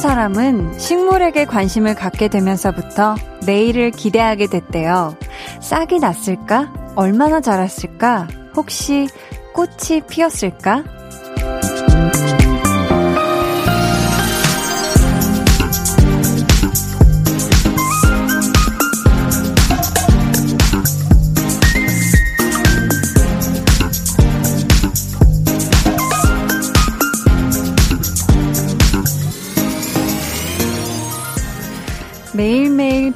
사람은 식물에게 관심을 갖게 되면서부터 내일을 기대하게 됐대요. 싹이 났을까? 얼마나 자랐을까? 혹시 꽃이 피었을까?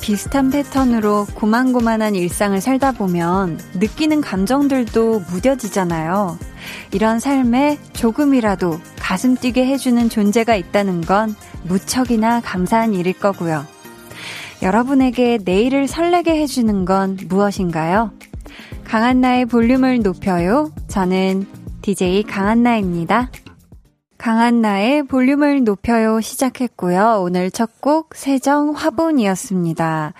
비슷한 패턴으로 고만고만한 일상을 살다 보면 느끼는 감정들도 무뎌지잖아요. 이런 삶에 조금이라도 가슴 뛰게 해주는 존재가 있다는 건 무척이나 감사한 일일 거고요. 여러분에게 내일을 설레게 해주는 건 무엇인가요? 강한나의 볼륨을 높여요. 저는 DJ 강한나입니다. 강한나의 볼륨을 높여요 시작했고요. 오늘 첫 곡 세정 화분이었습니다.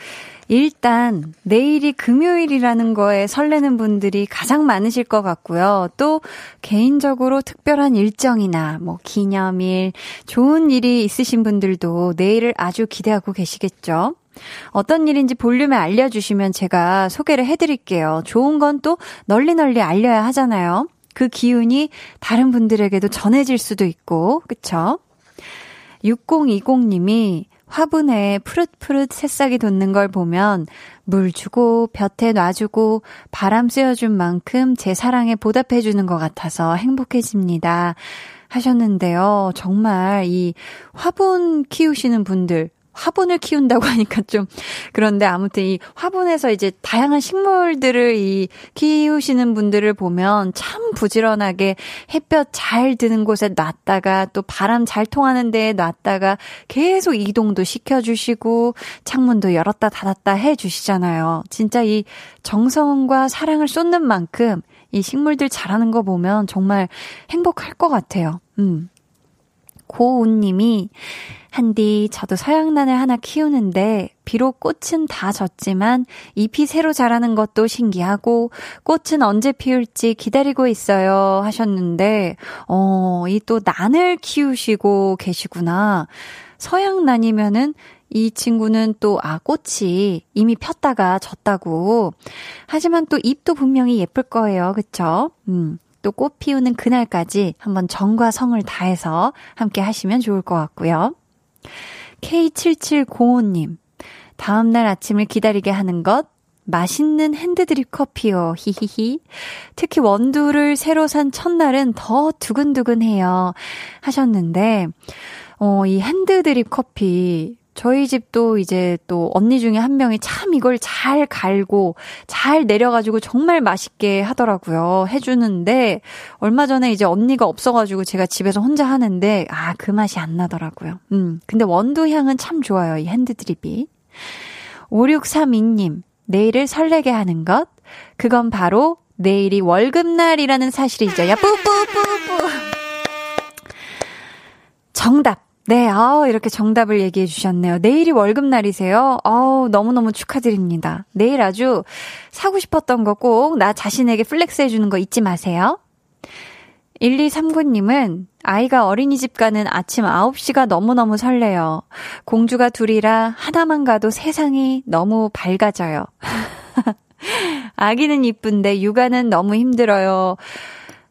일단 내일이 금요일이라는 거에 설레는 분들이 가장 많으실 것 같고요. 또 개인적으로 특별한 일정이나 뭐 기념일, 좋은 일이 있으신 분들도 내일을 아주 기대하고 계시겠죠. 어떤 일인지 볼륨에 알려주시면 제가 소개를 해드릴게요. 좋은 건 또 널리 널리 알려야 하잖아요. 그 기운이 다른 분들에게도 전해질 수도 있고, 그쵸? 6020님이 화분에 푸릇푸릇 새싹이 돋는 걸 보면 물 주고 볕에 놔주고 바람 쐬어준 만큼 제 사랑에 보답해주는 것 같아서 행복해집니다. 하셨는데요. 정말 이 화분 키우시는 분들, 화분을 키운다고 하니까 좀 그런데 아무튼 이 화분에서 이제 다양한 식물들을 이 키우시는 분들을 보면 참 부지런하게 햇볕 잘 드는 곳에 놨다가 또 바람 잘 통하는 데에 놨다가 계속 이동도 시켜주시고 창문도 열었다 닫았다 해주시잖아요. 진짜 이 정성과 사랑을 쏟는 만큼 이 식물들 자라는 거 보면 정말 행복할 것 같아요. 음. 고운님이 한디, 저도 서양란을 하나 키우는데, 비록 꽃은 다 졌지만, 잎이 새로 자라는 것도 신기하고, 꽃은 언제 피울지 기다리고 있어요. 하셨는데, 어, 이 또 난을 키우시고 계시구나. 서양란이면은, 이 친구는 또, 아, 꽃이 이미 폈다가 졌다고. 하지만 또 잎도 분명히 예쁠 거예요. 그쵸? 음. 또 꽃 피우는 그날까지 한번 정과 성을 다해서 함께 하시면 좋을 것 같고요. K7705님, 다음날 아침을 기다리게 하는 것, 맛있는 핸드드립 커피요. 히히히. 특히 원두를 새로 산 첫날은 더 두근두근해요. 하셨는데, 어, 이 핸드드립 커피, 저희 집도 이제 또 언니 중에 한 명이 참 이걸 잘 갈고 잘 내려가지고 정말 맛있게 하더라고요. 해주는데 얼마 전에 이제 언니가 없어가지고 제가 집에서 혼자 하는데 아, 그 맛이 안 나더라고요. 음. 근데 원두 향은 참 좋아요. 이 핸드드립이. 5632님, 내일을 설레게 하는 것. 그건 바로 내일이 월급날이라는 사실이죠. 야, 뿌뿌뿌뿌. 정답. 네, 아 이렇게 정답을 얘기해 주셨네요. 내일이 월급날이세요? 아우, 너무너무 축하드립니다. 내일 아주 사고 싶었던 거 꼭 나 자신에게 flex 해주는 거 잊지 마세요. 1239님은 아이가 어린이집 가는 아침 9시가 너무너무 설레요. 공주가 둘이라 하나만 가도 세상이 너무 밝아져요. 아기는 이쁜데 육아는 너무 힘들어요.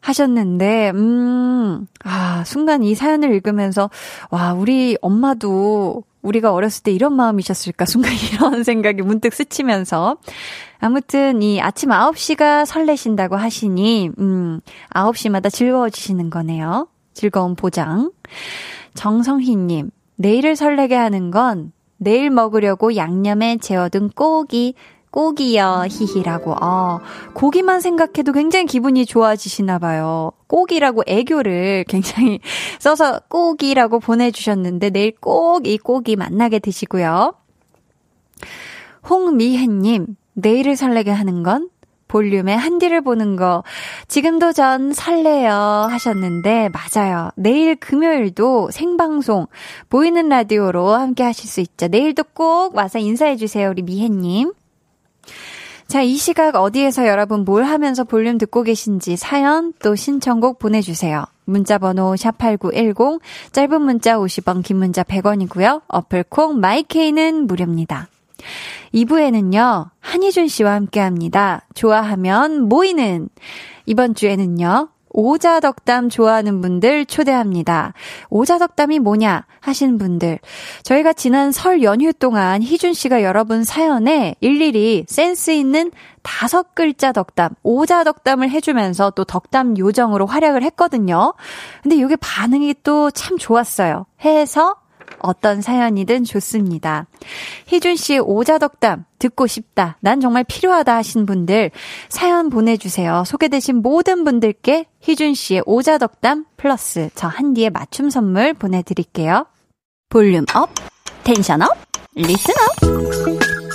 하셨는데, 음, 아, 순간 이 사연을 읽으면서, 와, 우리 엄마도 우리가 어렸을 때 이런 마음이셨을까? 순간 이런 생각이 문득 스치면서. 아무튼 이 아침 9시가 설레신다고 하시니, 음, 9시마다 즐거워지시는 거네요. 즐거운 보장. 정성희님, 내일을 설레게 하는 건 내일 먹으려고 양념에 재워둔 꼬기, 꼭이요, 히히라고. 아, 고기만 생각해도 굉장히 기분이 좋아지시나 봐요. 꼭이라고 애교를 굉장히 써서 꼭이라고 보내주셨는데 내일 꼭 이 꼭이 만나게 되시고요. 홍미혜님, 내일을 설레게 하는 건 볼륨의 한디를 보는 거. 지금도 전 설레요 하셨는데, 맞아요. 내일 금요일도 생방송, 보이는 라디오로 함께 하실 수 있죠. 내일도 꼭 와서 인사해주세요, 우리 미혜님. 자, 이 시각 어디에서 여러분 뭘 하면서 볼륨 듣고 계신지 사연 또 신청곡 보내주세요. 문자번호 샵8910, 짧은 문자 50원, 긴 문자 100원이고요. 어플콩 마이케이는 무료입니다. 2부에는요, 한희준 씨와 함께 합니다. 좋아하면 모이는. 이번 주에는요, 오자덕담 좋아하는 분들 초대합니다. 오자덕담이 뭐냐 하시는 분들. 저희가 지난 설 연휴 동안 희준 씨가 여러분 사연에 일일이 센스 있는 다섯 글자 덕담, 오자 덕담을 해주면서 또 덕담 요정으로 활약을 했거든요. 근데 이게 반응이 또 참 좋았어요. 해서 어떤 사연이든 좋습니다. 희준 씨의 오자덕담 듣고 싶다. 난 정말 필요하다 하신 분들 사연 보내주세요. 소개되신 모든 분들께 희준 씨의 오자덕담 플러스 저 한디의 맞춤 선물 보내드릴게요. 볼륨 up, tension up, up.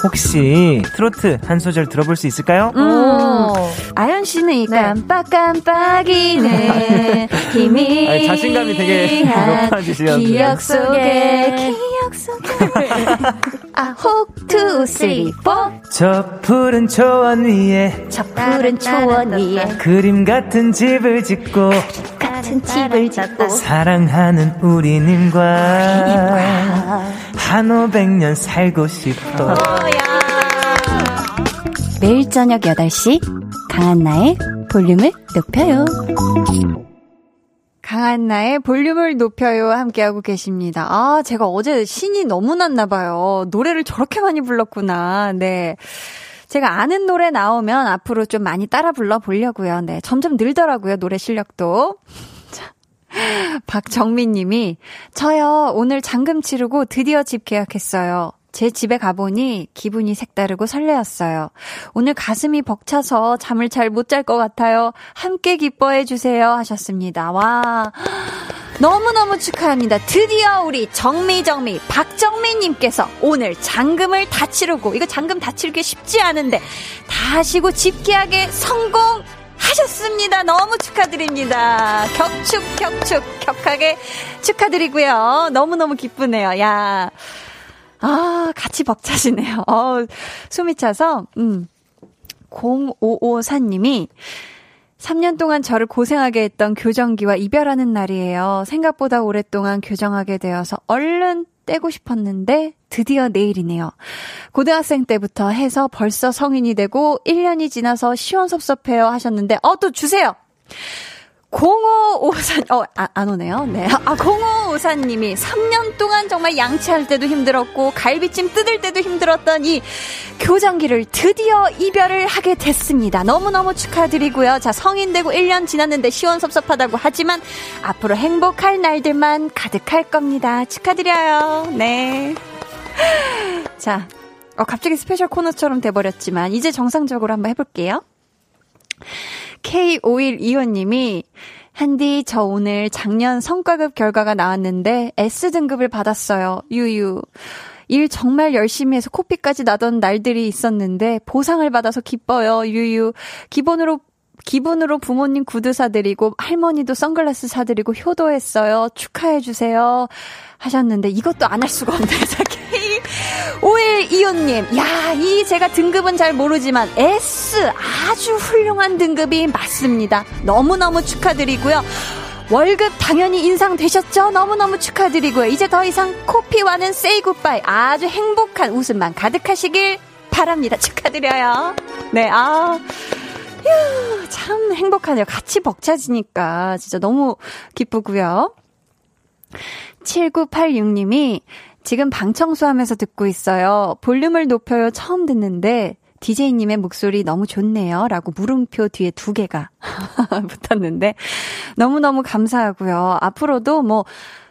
혹시 트로트 한 소절 들어볼 수 있을까요? 음. 아연 씨는 이 네. 깜빡깜빡이는 힘이 아니, 자신감이 되게 높아지시는데 기억 속에 기억 속에 아, one, two, three, four. 저 푸른 초원 위에 저 푸른 초원 위에 그림 같은 집을 짓고 같은 집을 짓고 사랑하는 우리님과 한 오백 년 살고 싶어. 매일 저녁 8시 강한나의 볼륨을 높여요. 강한나의 볼륨을 높여요 함께하고 계십니다. 아, 제가 어제 신이 너무 났나 봐요. 노래를 저렇게 많이 불렀구나. 네. 제가 아는 노래 나오면 앞으로 좀 많이 따라 불러 보려고요. 네. 점점 늘더라고요. 노래 실력도. 자. 박정민 님이, 저요, 오늘 잔금 치르고 드디어 집 계약했어요. 제 집에 가보니 기분이 색다르고 설레었어요. 오늘 가슴이 벅차서 잠을 잘 못 잘 것 같아요. 함께 기뻐해 주세요. 하셨습니다. 와. 너무너무 축하합니다. 드디어 우리 정미정미 박정미님께서 오늘 잔금을 다 치르고 이거 잔금 다 치르기 쉽지 않은데 다 하시고 집 계약에 성공 하셨습니다. 너무 축하드립니다. 격축, 격축, 격하게 축하드리고요. 너무너무 기쁘네요. 야. 아, 같이 벅차시네요. 어, 숨이 차서, 음. 0554님이 3년 동안 저를 고생하게 했던 교정기와 이별하는 날이에요. 생각보다 오랫동안 교정하게 되어서 얼른 떼고 싶었는데 드디어 내일이네요. 고등학생 때부터 해서 벌써 성인이 되고 1년이 지나서 시원섭섭해요 하셨는데 어 또 주세요. 0554, 어, 아, 안 오네요. 네. 아, 0554님이 3년 동안 정말 양치할 때도 힘들었고, 갈비찜 뜯을 때도 힘들었던 이 교정기를 드디어 이별을 하게 됐습니다. 너무너무 축하드리고요. 자, 성인 되고 1년 지났는데 시원섭섭하다고 하지만, 앞으로 행복할 날들만 가득할 겁니다. 축하드려요. 네. 자, 어, 갑자기 special 코너처럼 돼버렸지만, 이제 정상적으로 한번 해볼게요. K5125님이 한디, 저 오늘 작년 성과급 결과가 나왔는데 S등급을 받았어요. 유유. 일 정말 열심히 해서 코피까지 나던 날들이 있었는데 보상을 받아서 기뻐요. 유유. 기본으로 기분으로 부모님 구두 사드리고 할머니도 선글라스 사드리고 효도했어요. 축하해 주세요. 하셨는데 이것도 안 할 수가 없네. 5125님. 야, 이 제가 등급은 잘 모르지만 S 아주 훌륭한 등급이 맞습니다. 너무너무 축하드리고요. 월급 당연히 인상되셨죠? 너무너무 축하드리고요. 이제 더 이상 코피와는 세이 굿바이 아주 행복한 웃음만 가득하시길 바랍니다. 축하드려요. 네, 아. 휴, 참 행복하네요. 같이 벅차지니까 진짜 너무 기쁘고요. 7986님이 지금 방 청소하면서 듣고 있어요. 볼륨을 높여요. 처음 듣는데 DJ님의 목소리 너무 좋네요. 라고 물음표 뒤에 두 개가 붙었는데 너무너무 감사하고요. 앞으로도 뭐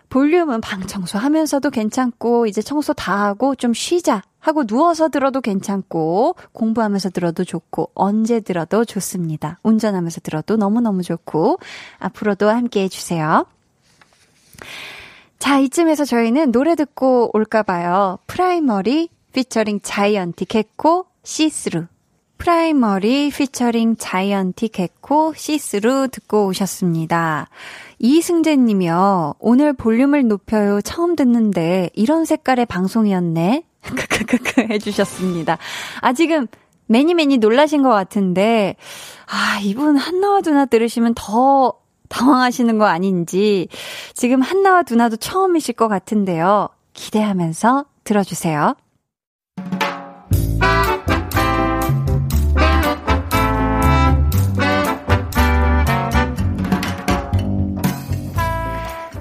볼륨은 방 청소하면서도 괜찮고 이제 청소 다 하고 좀 쉬자 하고 누워서 들어도 괜찮고 공부하면서 들어도 좋고 언제 들어도 좋습니다. 운전하면서 들어도 너무너무 좋고 앞으로도 함께 해주세요. 자, 이쯤에서 저희는 노래 듣고 올까 봐요. 프라이머리 피처링 자이언티 개코 See Through. 프라이머리 피처링 자이언티 개코 See Through 듣고 오셨습니다. 이승재 님이요. 오늘 볼륨을 높여요. 처음 듣는데 이런 색깔의 방송이었네. 크크크크 해주셨습니다. 아, 지금 many many 놀라신 것 같은데, 아, 이분 한나와 두나 들으시면 더 당황하시는 거 아닌지 지금 한나와 두나도 처음이실 것 같은데요. 기대하면서 들어주세요.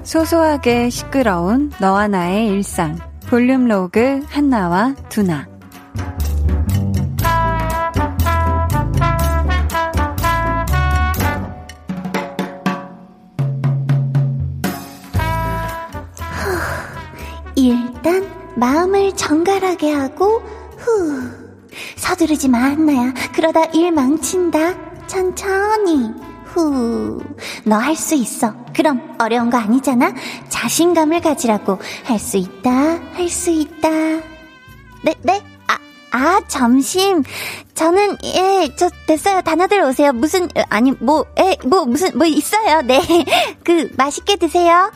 소소하게 시끄러운 너와 나의 일상. 볼륨 로그 한나와 두나. 일단 마음을 정갈하게 하고 후. 서두르지 마 한나야. 그러다 일 망친다. 천천히 후. 너 할 수 있어. 그럼 어려운 거 아니잖아. 자신감을 가지라고. 할 수 있다 할 수 있다. 네 네? 아, 아 점심. 저는 예 저 됐어요. 다나들 오세요. 무슨 아니 뭐에뭐 무슨 뭐 있어요? 네. 그 맛있게 드세요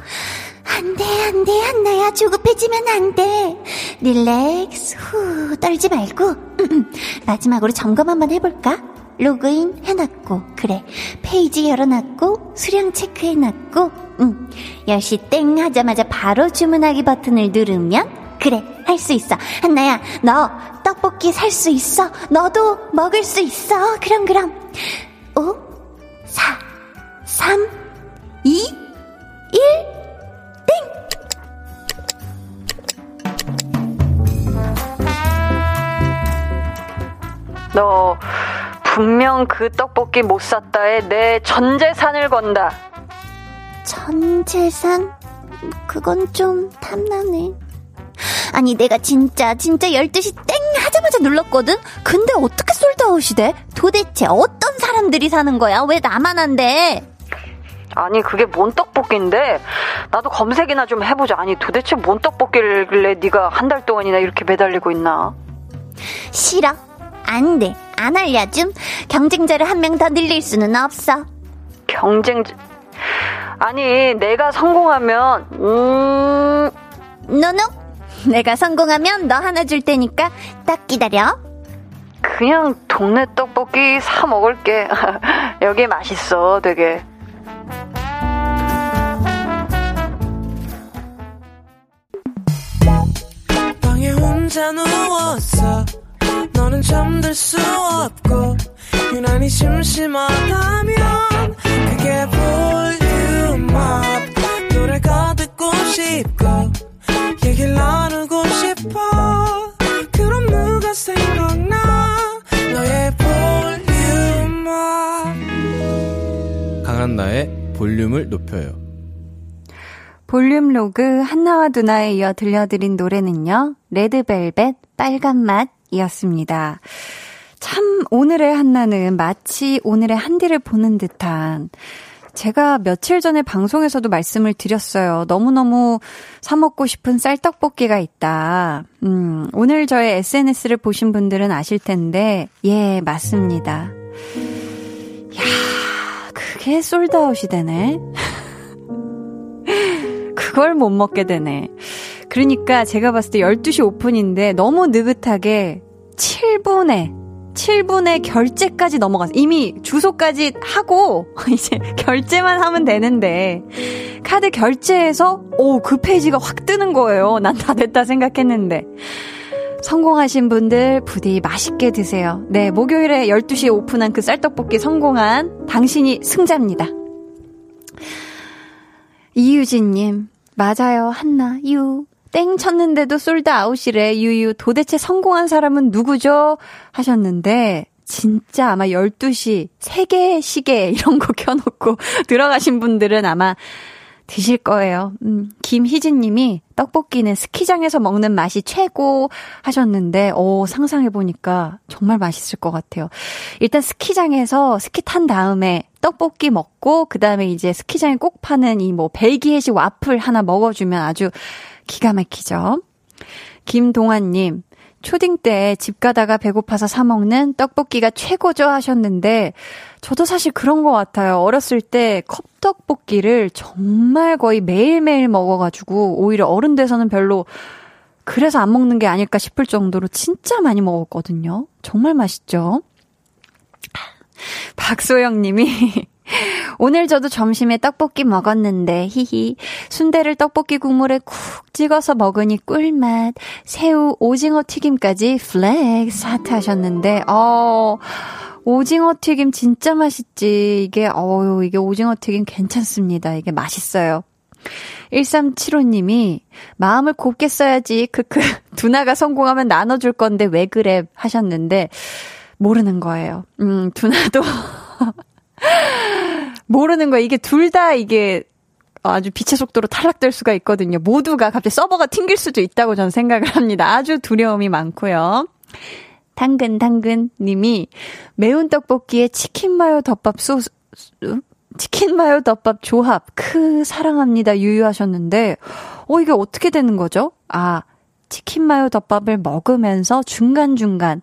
안 돼, 안 돼, 한나야. 조급해지면 안 돼. relax, 후, 떨지 말고. 마지막으로 점검 한번 해볼까? 로그인 해놨고, 그래. 페이지 열어놨고, 수량 체크해놨고, 응. 10시 땡 하자마자 바로 주문하기 버튼을 누르면, 그래, 할 수 있어. 한나야, 너 떡볶이 살 수 있어. 너도 먹을 수 있어. 그럼, 그럼. 5, 4, 3, 2, 1. 너 분명 그 떡볶이 못 샀다에 내 전 재산을 건다. 전 재산? 그건 좀 탐나네. 아니 내가 진짜 진짜 12시 땡 하자마자 눌렀거든? 근데 어떻게 솔드아웃이 돼? 도대체 어떤 사람들이 사는 거야? 왜 나만 한대? 아니 그게 뭔 떡볶이인데 나도 검색이나 좀 해보자 아니 도대체 뭔 떡볶이길래 네가 한 달 동안이나 이렇게 매달리고 있나 싫어 안 돼. 안 알려줌. 경쟁자를 한 명 더 늘릴 수는 없어. 경쟁자. 아니, 내가 성공하면, 음. 노노. 내가 성공하면 너 하나 줄 테니까 딱 기다려. 그냥 동네 떡볶이 사 먹을게. 여기 맛있어, 되게. 방에 혼자 누웠어. 잠들 수 없고 유난히 심심하다면 그게 볼륨 up. 노래가 듣고 싶고 얘기를 나누고 싶어. 그럼 누가 생각나? 너의 볼륨 up. 강한나의 볼륨을 높여요. 볼륨 로그 한나와 두나에 이어 들려드린 노래는요. 레드벨벳 빨간맛 이었습니다. 참, 오늘의 한나는 마치 오늘의 한디를 보는 듯한 제가 며칠 전에 방송에서도 말씀을 드렸어요. 너무너무 사먹고 싶은 쌀떡볶이가 있다. 음, 오늘 저의 SNS를 보신 분들은 아실 텐데, 예, 맞습니다. 야 그게 솔드아웃이 되네. 그걸 못 먹게 되네. 그러니까 제가 봤을 때 12시 오픈인데 너무 느긋하게 7분에 7분에 결제까지 넘어갔어. 이미 주소까지 하고 이제 결제만 하면 되는데 카드 결제해서 오, 그 페이지가 확 뜨는 거예요. 난 다 됐다 생각했는데. 성공하신 분들 부디 맛있게 드세요. 네, 목요일에 12시에 오픈한 그 쌀떡볶이 성공한 당신이 승자입니다. 이유진님, 맞아요, 한나, 유. 땡 쳤는데도 sold out이래. 유유. 도대체 성공한 사람은 누구죠? 하셨는데, 진짜 아마 12시, 3개 시계 이런 거 켜놓고 들어가신 분들은 아마 드실 거예요. 음, 김희진 님이 떡볶이는 스키장에서 먹는 맛이 최고 하셨는데, 오, 상상해보니까 정말 맛있을 것 같아요. 일단 스키장에서 스키 탄 다음에 떡볶이 먹고, 그 다음에 이제 스키장에 꼭 파는 이 뭐 벨기 에식 와플 하나 먹어주면 아주 기가 막히죠. 김동환님, 초딩 때 집 가다가 배고파서 사먹는 떡볶이가 최고죠 하셨는데, 저도 사실 그런 것 같아요. 어렸을 때 컵떡볶이를 정말 거의 매일매일 먹어가지고, 오히려 어른 돼서는 별로, 그래서 안 먹는 게 아닐까 싶을 정도로 진짜 많이 먹었거든요. 정말 맛있죠? 박소영 님이 오늘 저도 점심에 떡볶이 먹었는데, 히히. 순대를 떡볶이 국물에 쿡 찍어서 먹으니 꿀맛. 새우, 오징어 튀김까지 flex 하트 하셨는데, 어, 오징어 튀김 진짜 맛있지. 이게, 어유 이게 오징어 튀김 괜찮습니다. 이게 맛있어요. 1375님이 마음을 곱게 써야지. 크크. 두나가 성공하면 나눠줄 건데 왜 그래 하셨는데 모르는 거예요. 음, 두나도 모르는 거예요. 이게 둘 다 이게 아주 빛의 속도로 탈락될 수가 있거든요. 모두가 갑자기 서버가 튕길 수도 있다고 저는 생각을 합니다. 아주 두려움이 많고요. 당근 당근 님이 매운 떡볶이에 치킨 마요 덮밥 소스 치킨 마요 덮밥 조합 크 사랑합니다 유유하셨는데 어 이게 어떻게 되는 거죠? 아 치킨 마요 덮밥을 먹으면서 중간중간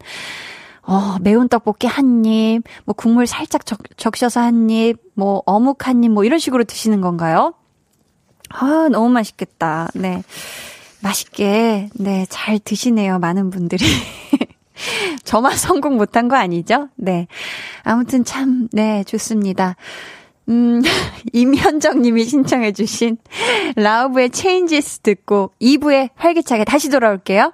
어, 매운 떡볶이 한 입, 뭐 국물 살짝 적, 적셔서 한 입, 뭐 어묵 한 입, 뭐 이런 식으로 드시는 건가요? 아, 너무 맛있겠다. 네. 맛있게, 네, 잘 드시네요. 많은 분들이. 저만 성공 못한 거 아니죠? 네. 아무튼 참, 네, 좋습니다. 음, 임현정 님이 신청해주신 Lauv의 Changes 듣고 2부에 활기차게 다시 돌아올게요.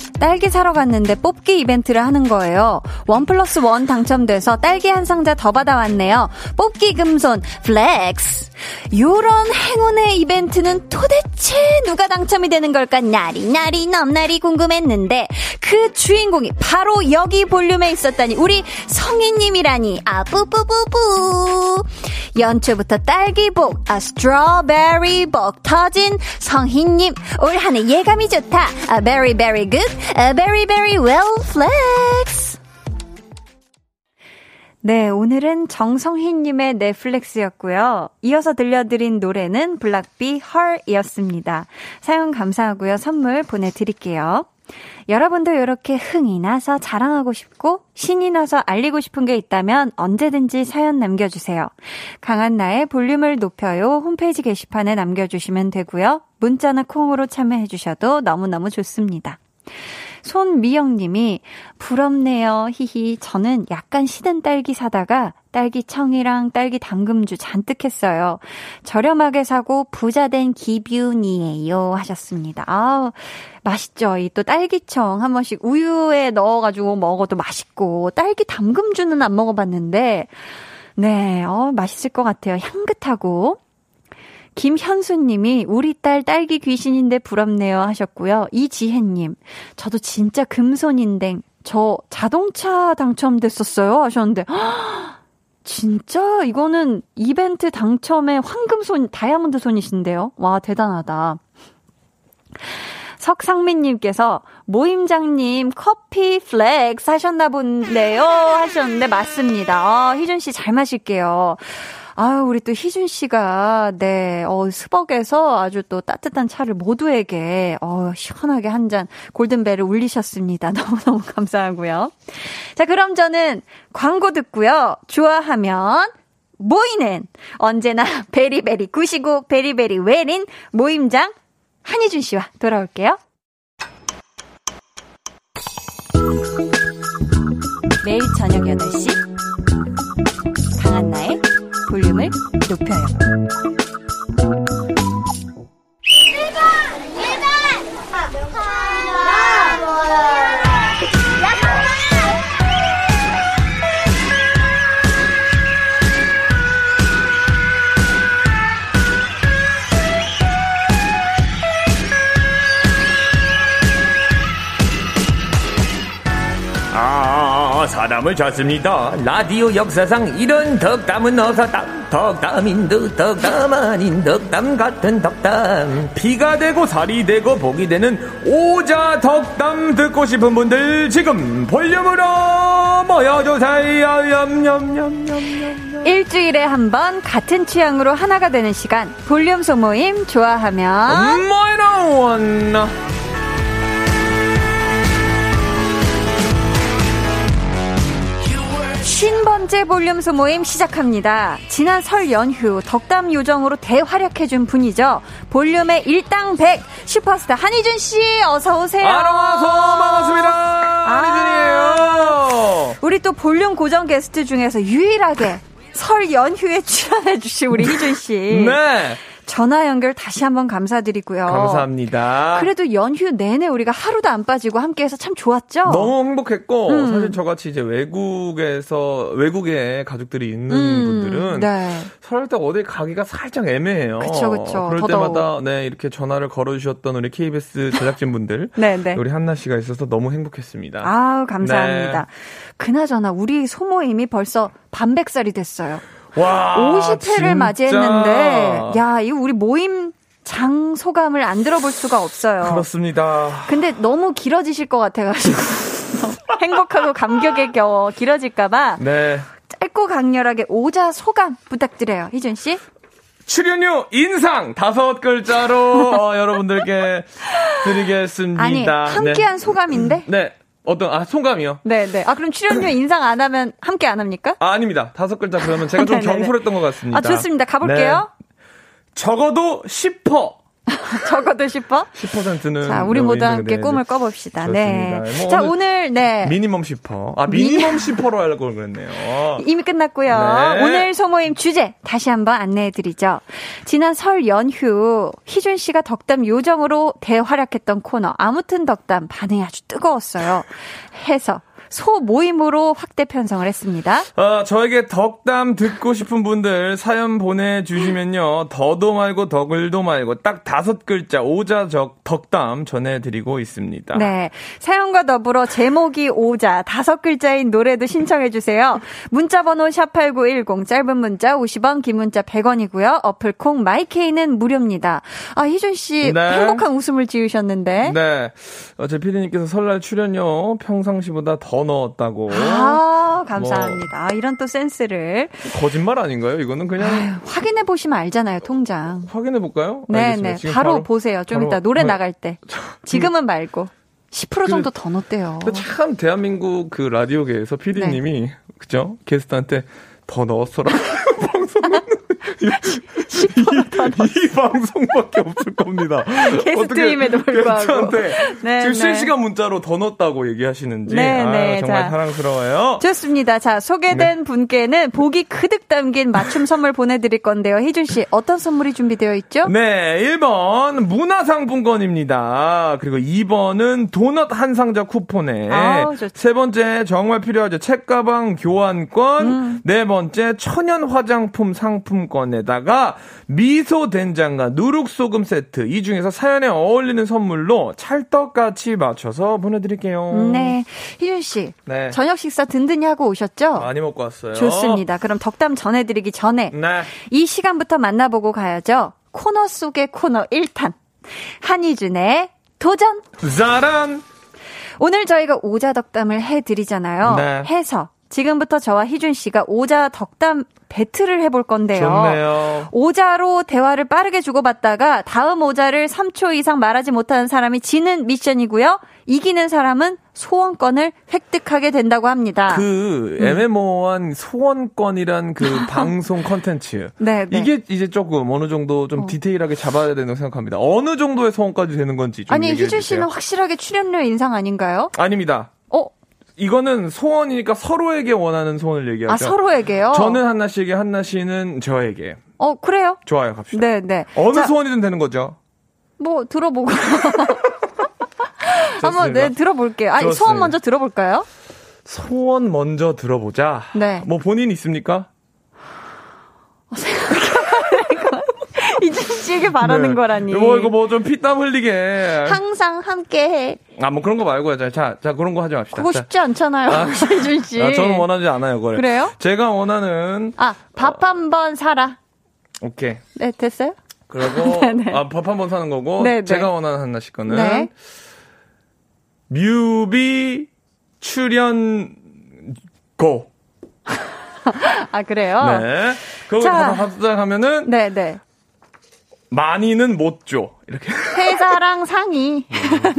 딸기 사러 갔는데 뽑기 이벤트를 하는 거예요. one plus one 당첨돼서 딸기 한 상자 더 받아왔네요. 뽑기 금손 flex. 요런 행운의 이벤트는 도대체 누가 당첨이 되는 걸까 나리 나리 넘나리 궁금했는데 그 주인공이 바로 여기 볼륨에 있었다니 우리 성희님이라니 아 뿌뿌뿌뿌 연초부터 딸기복 아 strawberry복 터진 성희님 올 한해 예감이 좋다 아 very good 아 very very well flex 네, 오늘은 정성희님의 넷플렉스였고요. 이어서 들려드린 노래는 블락비 헐이었습니다. 사용 감사하고요. 선물 보내드릴게요. 여러분도 이렇게 흥이 나서 자랑하고 싶고 신이 나서 알리고 싶은 게 있다면 언제든지 사연 남겨주세요. 강한나의 볼륨을 높여요 홈페이지 게시판에 남겨주시면 되고요. 문자나 콩으로 참여해주셔도 너무너무 좋습니다. 손미영님이 부럽네요. 히히. 저는 약간 시든 딸기 사다가 딸기 청이랑 딸기 담금주 잔뜩 했어요. 저렴하게 사고 부자 된 기분이에요. 하셨습니다. 아우, 맛있죠. 이 또 딸기청 한 번씩 우유에 넣어가지고 먹어도 맛있고, 딸기 담금주는 안 먹어봤는데, 네, 어, 맛있을 것 같아요. 향긋하고. 김현수님이 우리 딸 딸기 귀신인데 부럽네요 하셨고요. 이지혜님, 저도 진짜 금손인데 저 자동차 당첨됐었어요 하셨는데. 진짜 이거는 이벤트 당첨의 황금손 다이아몬드 손이신데요. 와 대단하다. 석상민님께서 모임장님 커피 flex 하셨나 본데요 하셨는데 맞습니다. 어, 희준 씨 잘 마실게요. 아유, 우리 또 희준 씨가, 네, 어, 스벅에서 아주 또 따뜻한 차를 모두에게, 어, 시원하게 한 잔 골든벨을 울리셨습니다. 너무너무 감사하고요. 자, 그럼 저는 광고 듣고요. 좋아하면, 모이는 언제나 베리베리 구시고 베리베리 웨린 모임장 한희준 씨와 돌아올게요. 매일 저녁 8시 강한나의 볼륨을 높여요. 일반! 일반! 아, 사람을 찾습니다. 라디오 역사상 이런 덕담은 없었다. 덕담인 듯 덕담 아닌 덕담 같은 덕담. 피가 되고 살이 되고 복이 되는 오자 덕담 듣고 싶은 분들 지금 볼륨으로 모여주세요. 냠냠냠냠냠. 일주일에 한 번 같은 취향으로 하나가 되는 시간. 볼륨 소모임 좋아하면. 뭐이런 신번째 볼륨 소모임 시작합니다. 지난 설 연휴 덕담 요정으로 대활약해준 분이죠. 볼륨의 일당 백 슈퍼스타 한희준 씨 어서 오세요. 알아와서 반갑습니다. 한희준이에요. 우리 또 볼륨 고정 게스트 중에서 유일하게 설 연휴에 출연해주신 우리 희준 씨. 네. 전화 연결 다시 한번 감사드리고요. 감사합니다. 그래도 연휴 내내 우리가 하루도 안 빠지고 함께해서 참 좋았죠. 너무 행복했고 음. 사실 저같이 이제 외국에서 외국에 가족들이 있는 음, 분들은 네. 설날 때 어디 가기가 살짝 애매해요. 그쵸, 그쵸. 그럴 더더욱. 때마다 네 이렇게 전화를 걸어주셨던 우리 KBS 제작진 분들, 네, 네. 우리 한나 씨가 있어서 너무 행복했습니다. 아우 감사합니다. 네. 그나저나 우리 소모임이 벌써 반백살이 됐어요. 와, 50회를 아, 진짜. 맞이했는데 야 이거 우리 모임 장 소감을 안 들어볼 수가 없어요. 그렇습니다. 근데 너무 길어지실 것 같아가지고 행복하고 감격에 겨워 길어질까봐 네. 짧고 강렬하게 오자 소감 부탁드려요. 희준 씨. 출연료 인상 다섯 글자로 어, 여러분들께 드리겠습니다. 아니 함께한 소감인데. 네. 네. 어떤 아 송감이요? 네네. 아 그럼 출연료 인상 안 하면 함께 안 합니까? 아, 아닙니다. 다섯 글자 그러면 제가 좀 네네네. 경솔했던 것 같습니다. 아 좋습니다. 가볼게요. 네. 적어도 10%. 적어도 싶어. 10%는 자, 우리 모두 함께 꿈을 꿔봅시다. 네. 좋습니다. 뭐 자, 오늘 오늘, 네. 미니멈 10%. 아, 미니멈 10%로 하려고 그랬네요. 이미 끝났고요. 네. 오늘 소모임 주제 다시 한번 안내해드리죠. 지난 설 연휴 희준 씨가 덕담 요정으로 대활약했던 코너 아무튼 덕담 반응이 아주 뜨거웠어요. 해서 소 모임으로 확대 편성을 했습니다. 아, 저에게 덕담 듣고 싶은 분들 사연 보내주시면요. 더도 말고 덕을도 말고 딱 다섯 글자 오자적 덕담 전해드리고 있습니다. 네. 사연과 더불어 제목이 오자 다섯 글자인 노래도 신청해주세요. 문자번호 샵8910 짧은 문자 50원 긴 문자 100원이고요. 어플콩 마이케이는 무료입니다. 아 희준씨 네. 행복한 웃음을 지으셨는데 네. 어, 제 피디님께서 설날 출연료 평상시보다 더 넣었다고. 아, 감사합니다. 아, 이런 또 센스를 거짓말 아닌가요? 이거는 그냥 아유, 확인해 보시면 알잖아요, 통장. 확인해 볼까요? 네, 네. 바로, 보세요. 좀 이따 노래 나갈 때. 지금은 말고 10% 정도 더 넣었대요. 참 대한민국 그 라디오계에서 PD님이 네. 그죠? 게스트한테 더 넣었어라. 방송은 이, 이 방송밖에 없을 겁니다. 게스트임에도 불구하고. 게스트한테 네, 지금 네. 실시간 문자로 더 넣었다고 얘기하시는지 네, 아, 네. 정말 자. 사랑스러워요. 좋습니다. 자, 소개된 네. 분께는 복이 크득 담긴 맞춤 선물 보내드릴 건데요. 희준 씨, 어떤 선물이 준비되어 있죠? 네, 1번 문화상품권입니다. 그리고 2번은 도넛 한 상자 쿠폰에 아우. 세 번째 정말 필요하죠. 책가방 교환권, 음. 네 번째 천연 화장품 상품 권에다가 미소 된장과 누룩 소금 세트 이 중에서 사연에 어울리는 선물로 찰떡같이 맞춰서 보내드릴게요. 네. 희준 씨, 네. 저녁 식사 든든히 하고 오셨죠? 많이 먹고 왔어요. 좋습니다. 그럼 덕담 전해드리기 전에 네. 이 시간부터 만나보고 가야죠. 코너 속의 코너 1탄. 한희준의 도전! 짜란. 오늘 저희가 오자 덕담을 해드리잖아요. 네. 해서 지금부터 저와 희준 씨가 오자 덕담 배틀을 해볼 건데요. 좋네요. 오자로 대화를 빠르게 주고받다가 다음 오자를 3초 이상 말하지 못하는 사람이 지는 미션이고요. 이기는 사람은 소원권을 획득하게 된다고 합니다. 그 음. 애매모호한 소원권이란 그 방송 컨텐츠. 네, 네. 이게 이제 조금 어느 정도 좀 디테일하게 잡아야 된다고 생각합니다. 어느 정도의 소원까지 되는 건지 좀 아니 희준. 씨는 확실하게 출연료 인상 아닌가요? 아닙니다. 어? 이거는 소원이니까 서로에게 원하는 소원을 얘기하죠. 아 서로에게요? 저는 한나 씨에게 한나 씨는 저에게. 어 그래요? 좋아요, 갑시다. 네, 네. 어느 자, 소원이든 되는 거죠. 뭐 들어보고 한번 네. 들어볼게요. 아니 좋습니다. 소원 먼저 들어볼까요? 소원 먼저 들어보자. 네. 뭐 본인 있습니까? 씨에게 바라는 네. 거라니. 뭐 이거 뭐 좀 피땀 흘리게. 항상 함께해. 아 뭐 그런 거 말고요. 자, 자, 자 그런 거 하지 맙시다. 그거 자, 쉽지 않잖아요, 희준 씨. 아, 저는 원하지 않아요, 그걸. 그래요? 제가 원하는 아, 밥 한번 사라. 오케이. 네, 됐어요? 그리고 네네. 아, 밥 한 번 사는 거고 네네. 제가 원하는 씨 거는 네. 뮤비 출연 고. 아, 그래요? 네. 그거 자. 다 합작하면은 네, 네. 많이는 못 줘. 이렇게. 회사랑 상의.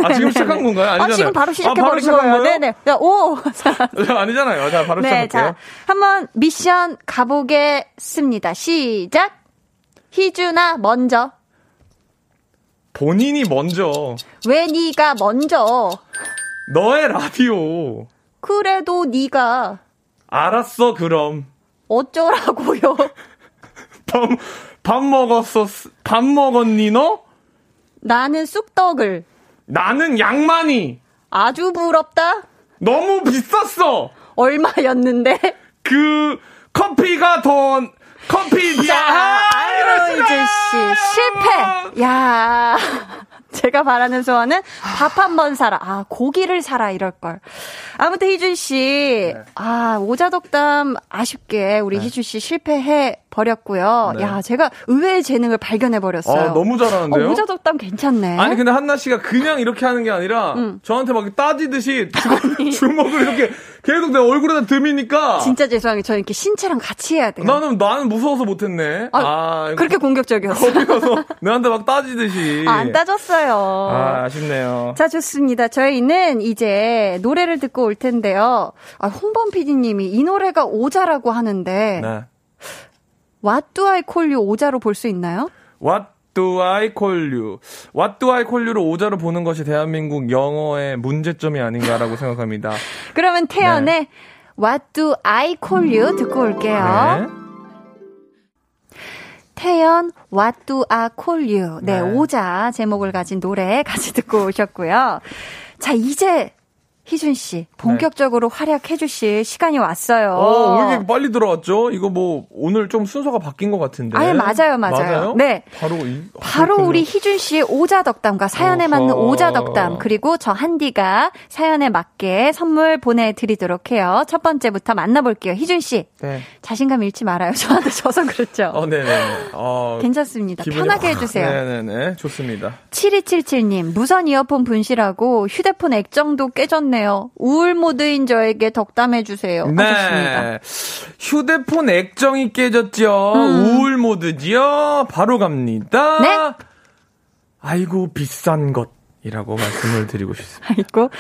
아, 지금 시작한 건가요? 아니잖아요. 아, 지금 바로 시작해 아, 버린 거예요. 네네. 자, 오. 자, 아니잖아요. 자, 바로 네, 시작할게요. 자, 한번 미션 가보겠습니다. 시작. 희준아, 먼저. 본인이 먼저 왜 네가 먼저? 너의 라디오. 그래도 네가 알았어, 그럼. 어쩌라고요? 밥, 밥 먹었어. 밥 먹었니, 너? 나는 쑥떡을 나는 양만이. 아주 부럽다. 너무 비쌌어. 얼마였는데? 그 커피가 더 커피 자, 이제 씨, 실패. 야. 제가 바라는 소원은 밥 한 번 사라. 아, 고기를 사라 이럴 걸. 아무튼 희준 씨, 아, 오자덕담 아쉽게 우리 희준 씨 실패해 버렸고요. 네. 야, 제가 의외의 재능을 발견해 버렸어요. 어, 너무 잘하는데요? 어, 오자덕담 괜찮네. 아니 근데 한나 씨가 그냥 이렇게 하는 게 아니라 음. 저한테 막 따지듯이 주, 주먹을 이렇게 계속 내 얼굴에다 들미니까 진짜 죄송해요. 저는 이렇게 신체랑 같이 해야 돼요. 나는 나는 무서워서 못 했네. 아, 아, 이거 그렇게 공격적이었어요. 거기 가서 내한테 막 따지듯이. 아, 안 따졌어요. 아, 아쉽네요. 자, 좋습니다. 저희는 이제 노래를 듣고 올 텐데요. 아, 홍범 PD님이 이 노래가 오자라고 하는데, 네. What do I call you 오자로 볼 수 있나요? What do I call you? What do I call you를 오자로 보는 것이 대한민국 영어의 문제점이 아닌가라고 생각합니다. 그러면 태연의 What do I call you 듣고 올게요. 네. 태연 What do I call you? 네, 네. 오자 제목을 가진 노래 같이 듣고 오셨고요. 자, 이제 희준 씨 본격적으로 활약해 주실 시간이 왔어요. 네. 어, 왜 이렇게 빨리 들어왔죠? 이거 뭐 오늘 좀 순서가 바뀐 것 같은데. 아예 맞아요, 맞아요. 네. 바로 이 바로 그렇군요. 우리 희준 씨의 오자 덕담과 사연에 어허. 맞는 오자 덕담 그리고 저 한디가 사연에 맞게 선물 보내 드리도록 해요. 첫 번째부터 만나 볼게요. 희준 씨 네. 자신감 잃지 말아요. 저한테 져서 그렇죠. 어, 네 네. 어, 괜찮습니다. 편하게 확- 해 주세요. 네 네 네. 좋습니다. 7277님, 무선 이어폰 분실하고 휴대폰 액정도 깨졌 네요. 우울 모드인 저에게 덕담해 주세요. 하셨습니다. 네. 휴대폰 액정이 깨졌죠. 음. 우울 모드지요. 바로 갑니다. 네. 아이고 비싼 것이라고 말씀을 드리고 싶습니다. 아이고,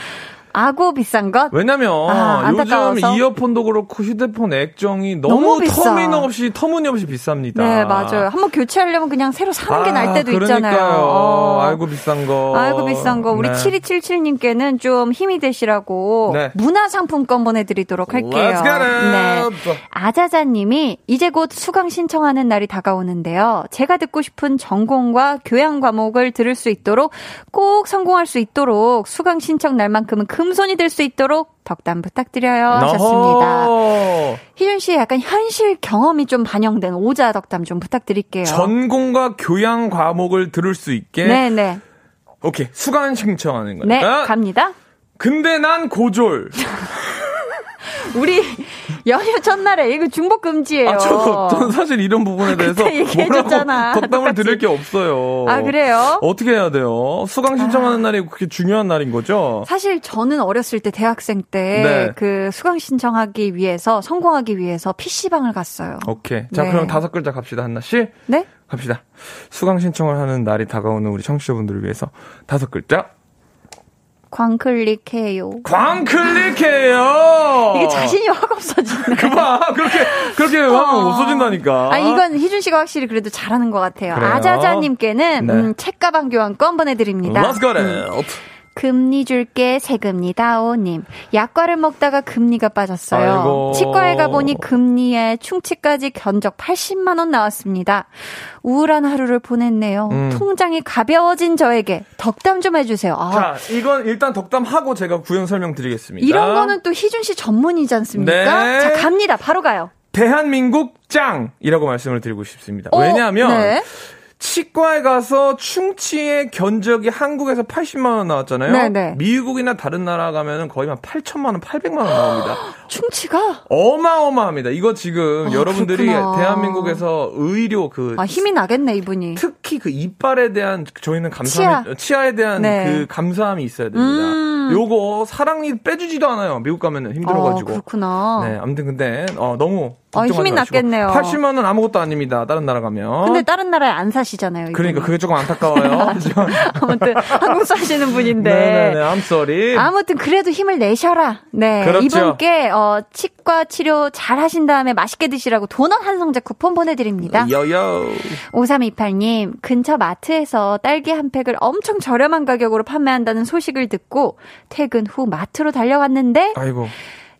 아고 비싼 것? 왜냐면 아, 요즘? 이어폰도 그렇고 휴대폰 액정이 너무 너무, 비싸. 터미너없이 터무니없이 비쌉니다. 네, 맞아요. 한번 교체하려면 그냥 새로 사는 게 아, 날 때도 그러니까요. 있잖아요. 어. 아이고 비싼 거. 아이고 비싼 거 우리 네. 7277님께는 좀 힘이 되시라고 네. 문화상품권 보내드리도록 할게요. Let's get it. 네. 아자자님이 이제 곧 수강 신청하는 날이 다가오는데요. 제가 듣고 싶은 전공과 교양 과목을 들을 수 있도록 꼭 성공할 수 있도록 수강 신청 날만큼은 금손이 될 수 있도록 덕담 부탁드려요 하셨습니다. 희준 씨 약간 현실 경험이 좀 반영된 오자 덕담 좀 부탁드릴게요. 전공과 교양 과목을 들을 수 있게. 네네. 오케이. 수강 신청하는 네, 거니까. 갑니다. 근데 난 고졸. 우리 연휴 첫날에 이거 중복 금지예요. 아, 저도, 저는 사실 이런 부분에 대해서. 뭐라고 덕담을. 드릴 게 없어요. 아, 그래요? 어떻게 해야 돼요? 수강 신청하는 날이 그렇게 중요한 날인 거죠? 사실 저는 어렸을 때 대학생 때 네. 그 수강 신청하기 위해서 성공하기 위해서 PC방을 갔어요. 오케이. 자, 네. 그럼 다섯 글자 갑시다, 한나 씨. 네? 갑시다. 수강 신청을 하는 날이 다가오는 우리 청취자분들을 위해서 다섯 글자. 광클릭해요. 광클릭해요! 이게 자신이 확 없어지네. 그봐 그렇게, 그렇게 하면 없어진다니까. 아, 이건 희준 씨가 확실히 그래도 잘하는 것 같아요. 그래요? 아자자님께는 네. 음, 책가방 교환권 보내드립니다. Let's get 음. 금리 줄게 세금리다오님 약과를 먹다가 금리가 빠졌어요. 아이고. 치과에 가보니 금리에 충치까지 견적 80만 원 나왔습니다. 우울한 하루를 보냈네요. 음. 통장이 가벼워진 저에게 덕담 좀 해주세요. 아, 자, 이건 일단 덕담하고 제가 구현 설명드리겠습니다. 이런 거는 또 희준 씨 전문이지 않습니까? 네. 자 갑니다. 바로 가요. 대한민국 짱이라고 말씀을 드리고 싶습니다. 어, 왜냐하면 네. 치과에 가서 충치의 견적이 한국에서 80만 원 나왔잖아요. 네네. 미국이나 다른 나라 가면은 거의 한 8천만 원, 800만 원 나옵니다. 충치가 어마어마합니다. 이거 지금 아, 여러분들이 그렇구나. 대한민국에서 의료 그 아, 힘이 나겠네, 이분이. 특히 그 이빨에 대한 저희는 감사함이 치아. 에 대한 네. 그 감사함이 있어야 됩니다. 음. 요거 사랑니 빼주지도 않아요. 미국 가면은 힘들어가지고. 아, 그렇구나. 네, 아무튼 근데 어, 너무 아, 힘이. 났겠네요. 80만 원 아무것도 아닙니다. 다른 나라 가면. 근데 다른 나라에 안 사시잖아요. 이분이. 그러니까 그게 조금 안타까워요. 아무튼 한국 사시는 분인데. 네네네, I'm sorry. 아무튼 그래도 힘을 내셔라. 네. 그렇죠. 이분께 어, 치과 치료 잘 하신 다음에 맛있게 드시라고 도넛 한 상자 쿠폰 보내드립니다. 여여. 5328님, 근처 마트에서 딸기 한 팩을 엄청 저렴한 가격으로 판매한다는 소식을 듣고 퇴근 후 마트로 달려갔는데 아이고.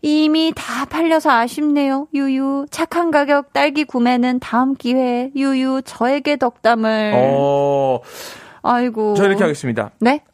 이미 다 팔려서 아쉽네요. 유유. 착한 가격 딸기 구매는 다음 기회에 유유 저에게 덕담을. 어, 아이고. 저 이렇게 하겠습니다. 네?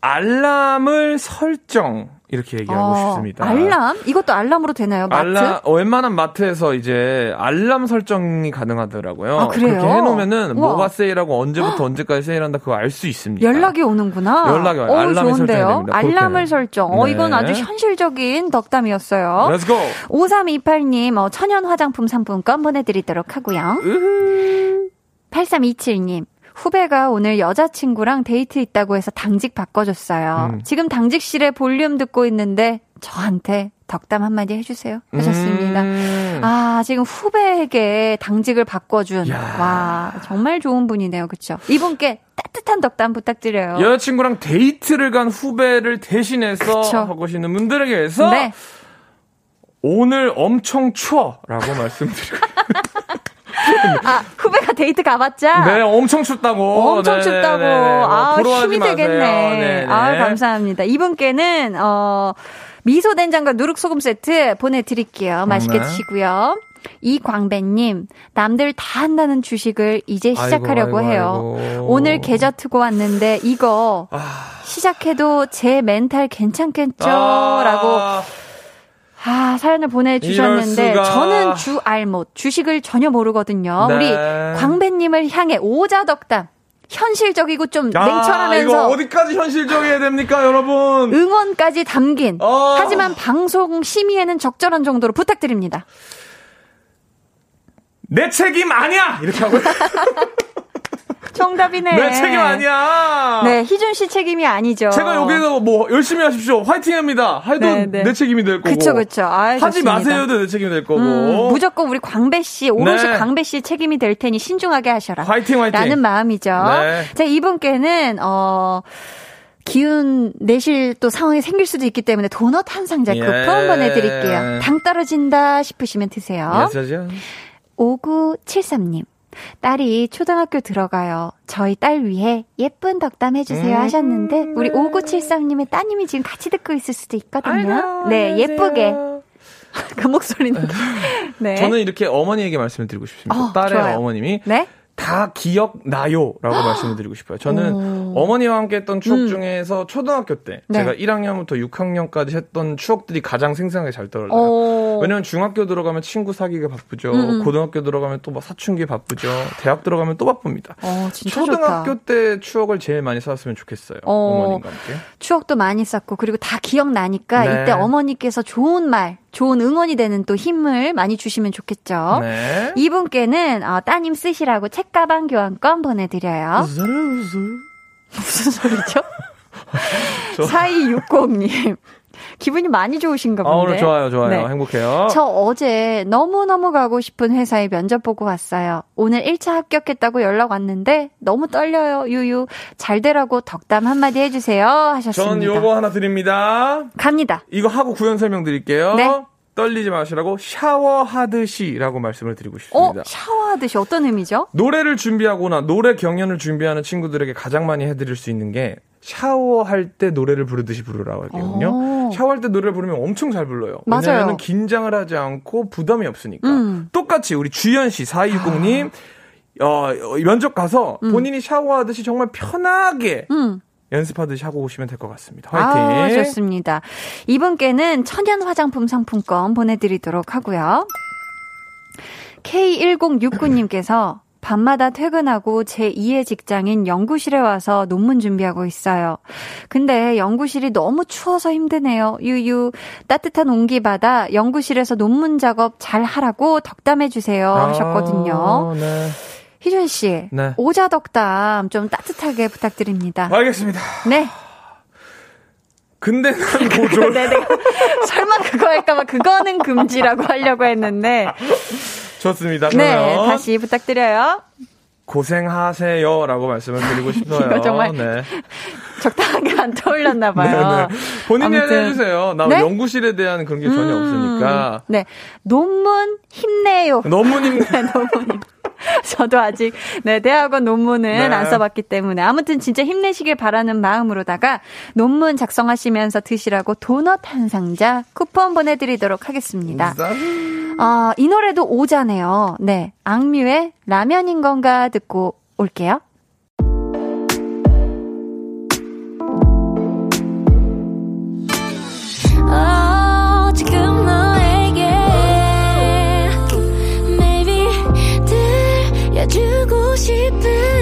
알람을 설정. 이렇게 얘기하고 어, 싶습니다. 알람? 이것도 알람으로 되나요? 마트? 알람, 어, 웬만한 마트에서 이제 알람 설정이 가능하더라고요. 아, 그래요? 그렇게 해놓으면은 우와. 뭐가 세일하고 언제부터 언제까지 세일한다 그거 알 수 있습니다. 연락이 오는구나. 연락이 와요. 어, 알람이 설정이 좋은데요. 됩니다. 알람을. 설정. 어, 네. 이건 아주 현실적인 덕담이었어요. Let's go. 5328님, 어, 천연 화장품 상품권 보내드리도록 하고요. 8327님, 후배가 오늘 여자친구랑 데이트 있다고 해서 당직 바꿔줬어요. 음. 지금 당직실에 볼륨 듣고 있는데 저한테 덕담 한마디 해주세요. 하셨습니다. 음. 아, 지금 후배에게 당직을 바꿔준. 야. 와, 정말 좋은 분이네요. 그쵸? 이분께 따뜻한 덕담 부탁드려요. 여자친구랑 데이트를 간 후배를 대신해서 그쵸. 하고 계시는 분들에게 해서 네. 오늘 엄청 추워라고 말씀드리고 아, 후배가 데이트 가봤자. 네 엄청 춥다고 엄청 네, 춥다고. 아, 힘이. 되겠네. 아, 감사합니다. 이분께는, 어, 미소 된장과 누룩 소금 세트 보내드릴게요. 맛있게 네. 드시고요. 이광배님, 남들 다 한다는 주식을 이제 시작하려고 아이고, 해요. 아이고. 오늘 계좌 트고 왔는데 이거 시작해도 제 멘탈 괜찮겠죠? 라고 아, 아, 사연을 보내주셨는데. 저는 주 알못, 주식을 전혀 모르거든요. 네. 우리 광배님을 향해 오자덕담, 현실적이고 좀 아, 이거 냉철하면서 어디까지 현실적이어야 됩니까, 여러분? 응원까지 담긴, 어. 하지만 방송 심의에는 적절한 정도로 부탁드립니다. 내 책임 아니야! 이렇게 하고. 정답이네. 내 책임 아니야! 네, 희준 씨 책임이 아니죠. 제가 여기서 뭐 열심히 하십시오. 화이팅 합니다. 해도 네, 네. 내 책임이 될 거고. 그쵸, 그쵸. 아, 하지. 마세요도 내 책임이 될 거고. 음, 무조건 우리 광배 씨, 오롯이 네. 광배 씨 책임이 될 테니 신중하게 하셔라. 화이팅, 화이팅. 라는 마음이죠. 네. 자, 이분께는, 어, 기운 내실 또 상황이 생길 수도 있기 때문에 도넛 한 상자 예. 쿠폰 보내드릴게요. 당 떨어진다 싶으시면 드세요. yes죠. 5973님. 딸이 초등학교 들어가요. 저희 딸 위해 예쁜 덕담 해주세요 음, 하셨는데, 우리 5973님의 따님이 지금 같이 듣고 있을 수도 있거든요. 네, 예쁘게. 그 목소리는. 네. 저는 이렇게 어머니에게 말씀을 드리고 싶습니다. 어, 딸의 좋아요. 어머님이 네? 다 기억나요 라고 말씀을 드리고 싶어요. 저는 오. 어머니와 함께 했던 추억 음. 중에서 초등학교 때 네. 제가 1학년부터 6학년까지 했던 추억들이 가장 생생하게 잘 떠올라요. 오. 왜냐면 중학교 들어가면 친구 사귀기가 바쁘죠. 음, 음. 고등학교 들어가면 또 막 사춘기 바쁘죠. 대학 들어가면 또 바쁩니다. 어, 진짜 초등학교 좋다. 때 추억을 제일 많이 쌓았으면 좋겠어요. 어. 어머님과 함께. 추억도 많이 쌓고 그리고 다 기억나니까 네. 이때 어머니께서 좋은 말, 좋은 응원이 되는 또 힘을 많이 주시면 좋겠죠. 네. 이분께는 어, 따님 쓰시라고 책가방 교환권 보내드려요. 무슨 소리죠? 4260님. 기분이 많이 좋으신가 본데. 아, 오늘 좋아요, 좋아요. 네. 행복해요. 저 어제 너무너무 가고 싶은 회사에 면접 보고 왔어요. 오늘 1차 합격했다고 연락 왔는데 너무 떨려요. 유유. 잘 되라고 덕담 한마디 해주세요. 하셨습니다. 전 요거 하나 드립니다. 갑니다. 이거 하고 구현 설명 드릴게요. 네. 떨리지 마시라고 샤워하듯이라고 말씀을 드리고 어? 싶습니다. 샤워하듯이 어떤 의미죠? 노래를 준비하거나 노래 경연을 준비하는 친구들에게 가장 많이 해드릴 수 있는 게 샤워할 때 노래를 부르듯이 부르라고 하거든요. 오. 샤워할 때 노래를 부르면 엄청 잘 불러요. 맞아요. 왜냐하면 긴장을 하지 않고 부담이 없으니까. 음. 똑같이 우리 주현 씨, 4260님, 어, 어, 면접 가서 본인이 샤워하듯이 정말 편하게 음. 연습하듯이 하고 오시면 될 것 같습니다. 화이팅! 아, 좋습니다. 이분께는 천연 화장품 상품권 보내드리도록 하고요. K1069님께서 밤마다 퇴근하고 제 2의 직장인 연구실에 와서 논문 준비하고 있어요. 근데 연구실이 너무 추워서 힘드네요. 유유. 따뜻한 온기 받아 연구실에서 논문 작업 잘 하라고 덕담해 주세요. 하셨거든요. 아, 네. 희준 씨. 네. 오자 덕담 좀 따뜻하게 부탁드립니다. 알겠습니다. 네. 근데 난 고졸. 네, 내가 설마 그거 할까봐 그거는 금지라고 하려고 했는데. 좋습니다. 네, 다시 부탁드려요. 고생하세요라고 말씀을 드리고 싶어요. 이거 정말 네. 적당하게 안 떠올렸나 봐요. 네, 네. 본인이 아무튼. 해주세요. 나 네? 연구실에 대한 그런 게 전혀 없으니까. 네. 논문 힘내요. 논문님 네, 논문. 저도 아직 네 대학원 논문은 네. 안 써봤기 때문에 아무튼 진짜 힘내시길 바라는 마음으로다가 논문 작성하시면서 드시라고 도넛 한 상자 쿠폰 보내드리도록 하겠습니다. 아, 이 노래도 오자네요. 네, 악뮤의 라면인 건가 듣고 올게요. 어, 들려주고 싶은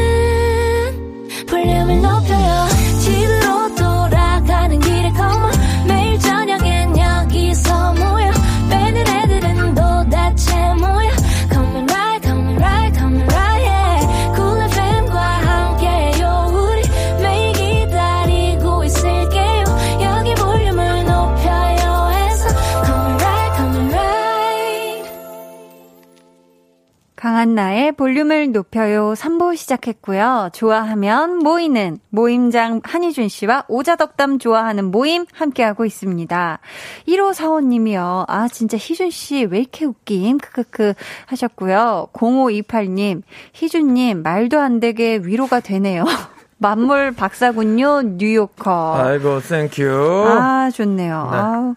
강한나의 볼륨을 높여요 3부 시작했고요. 좋아하면 모이는 모임장 한희준 씨와 오자덕담 좋아하는 모임 함께하고 있습니다. 1545님이요. 아, 진짜 희준 씨 왜 이렇게 웃김? 크크크 하셨고요. 0528님, 희준님 말도 안 되게 위로가 되네요. 만물 박사군요, 뉴요커. 아이고, thank you. 아, 좋네요. 네. 아우.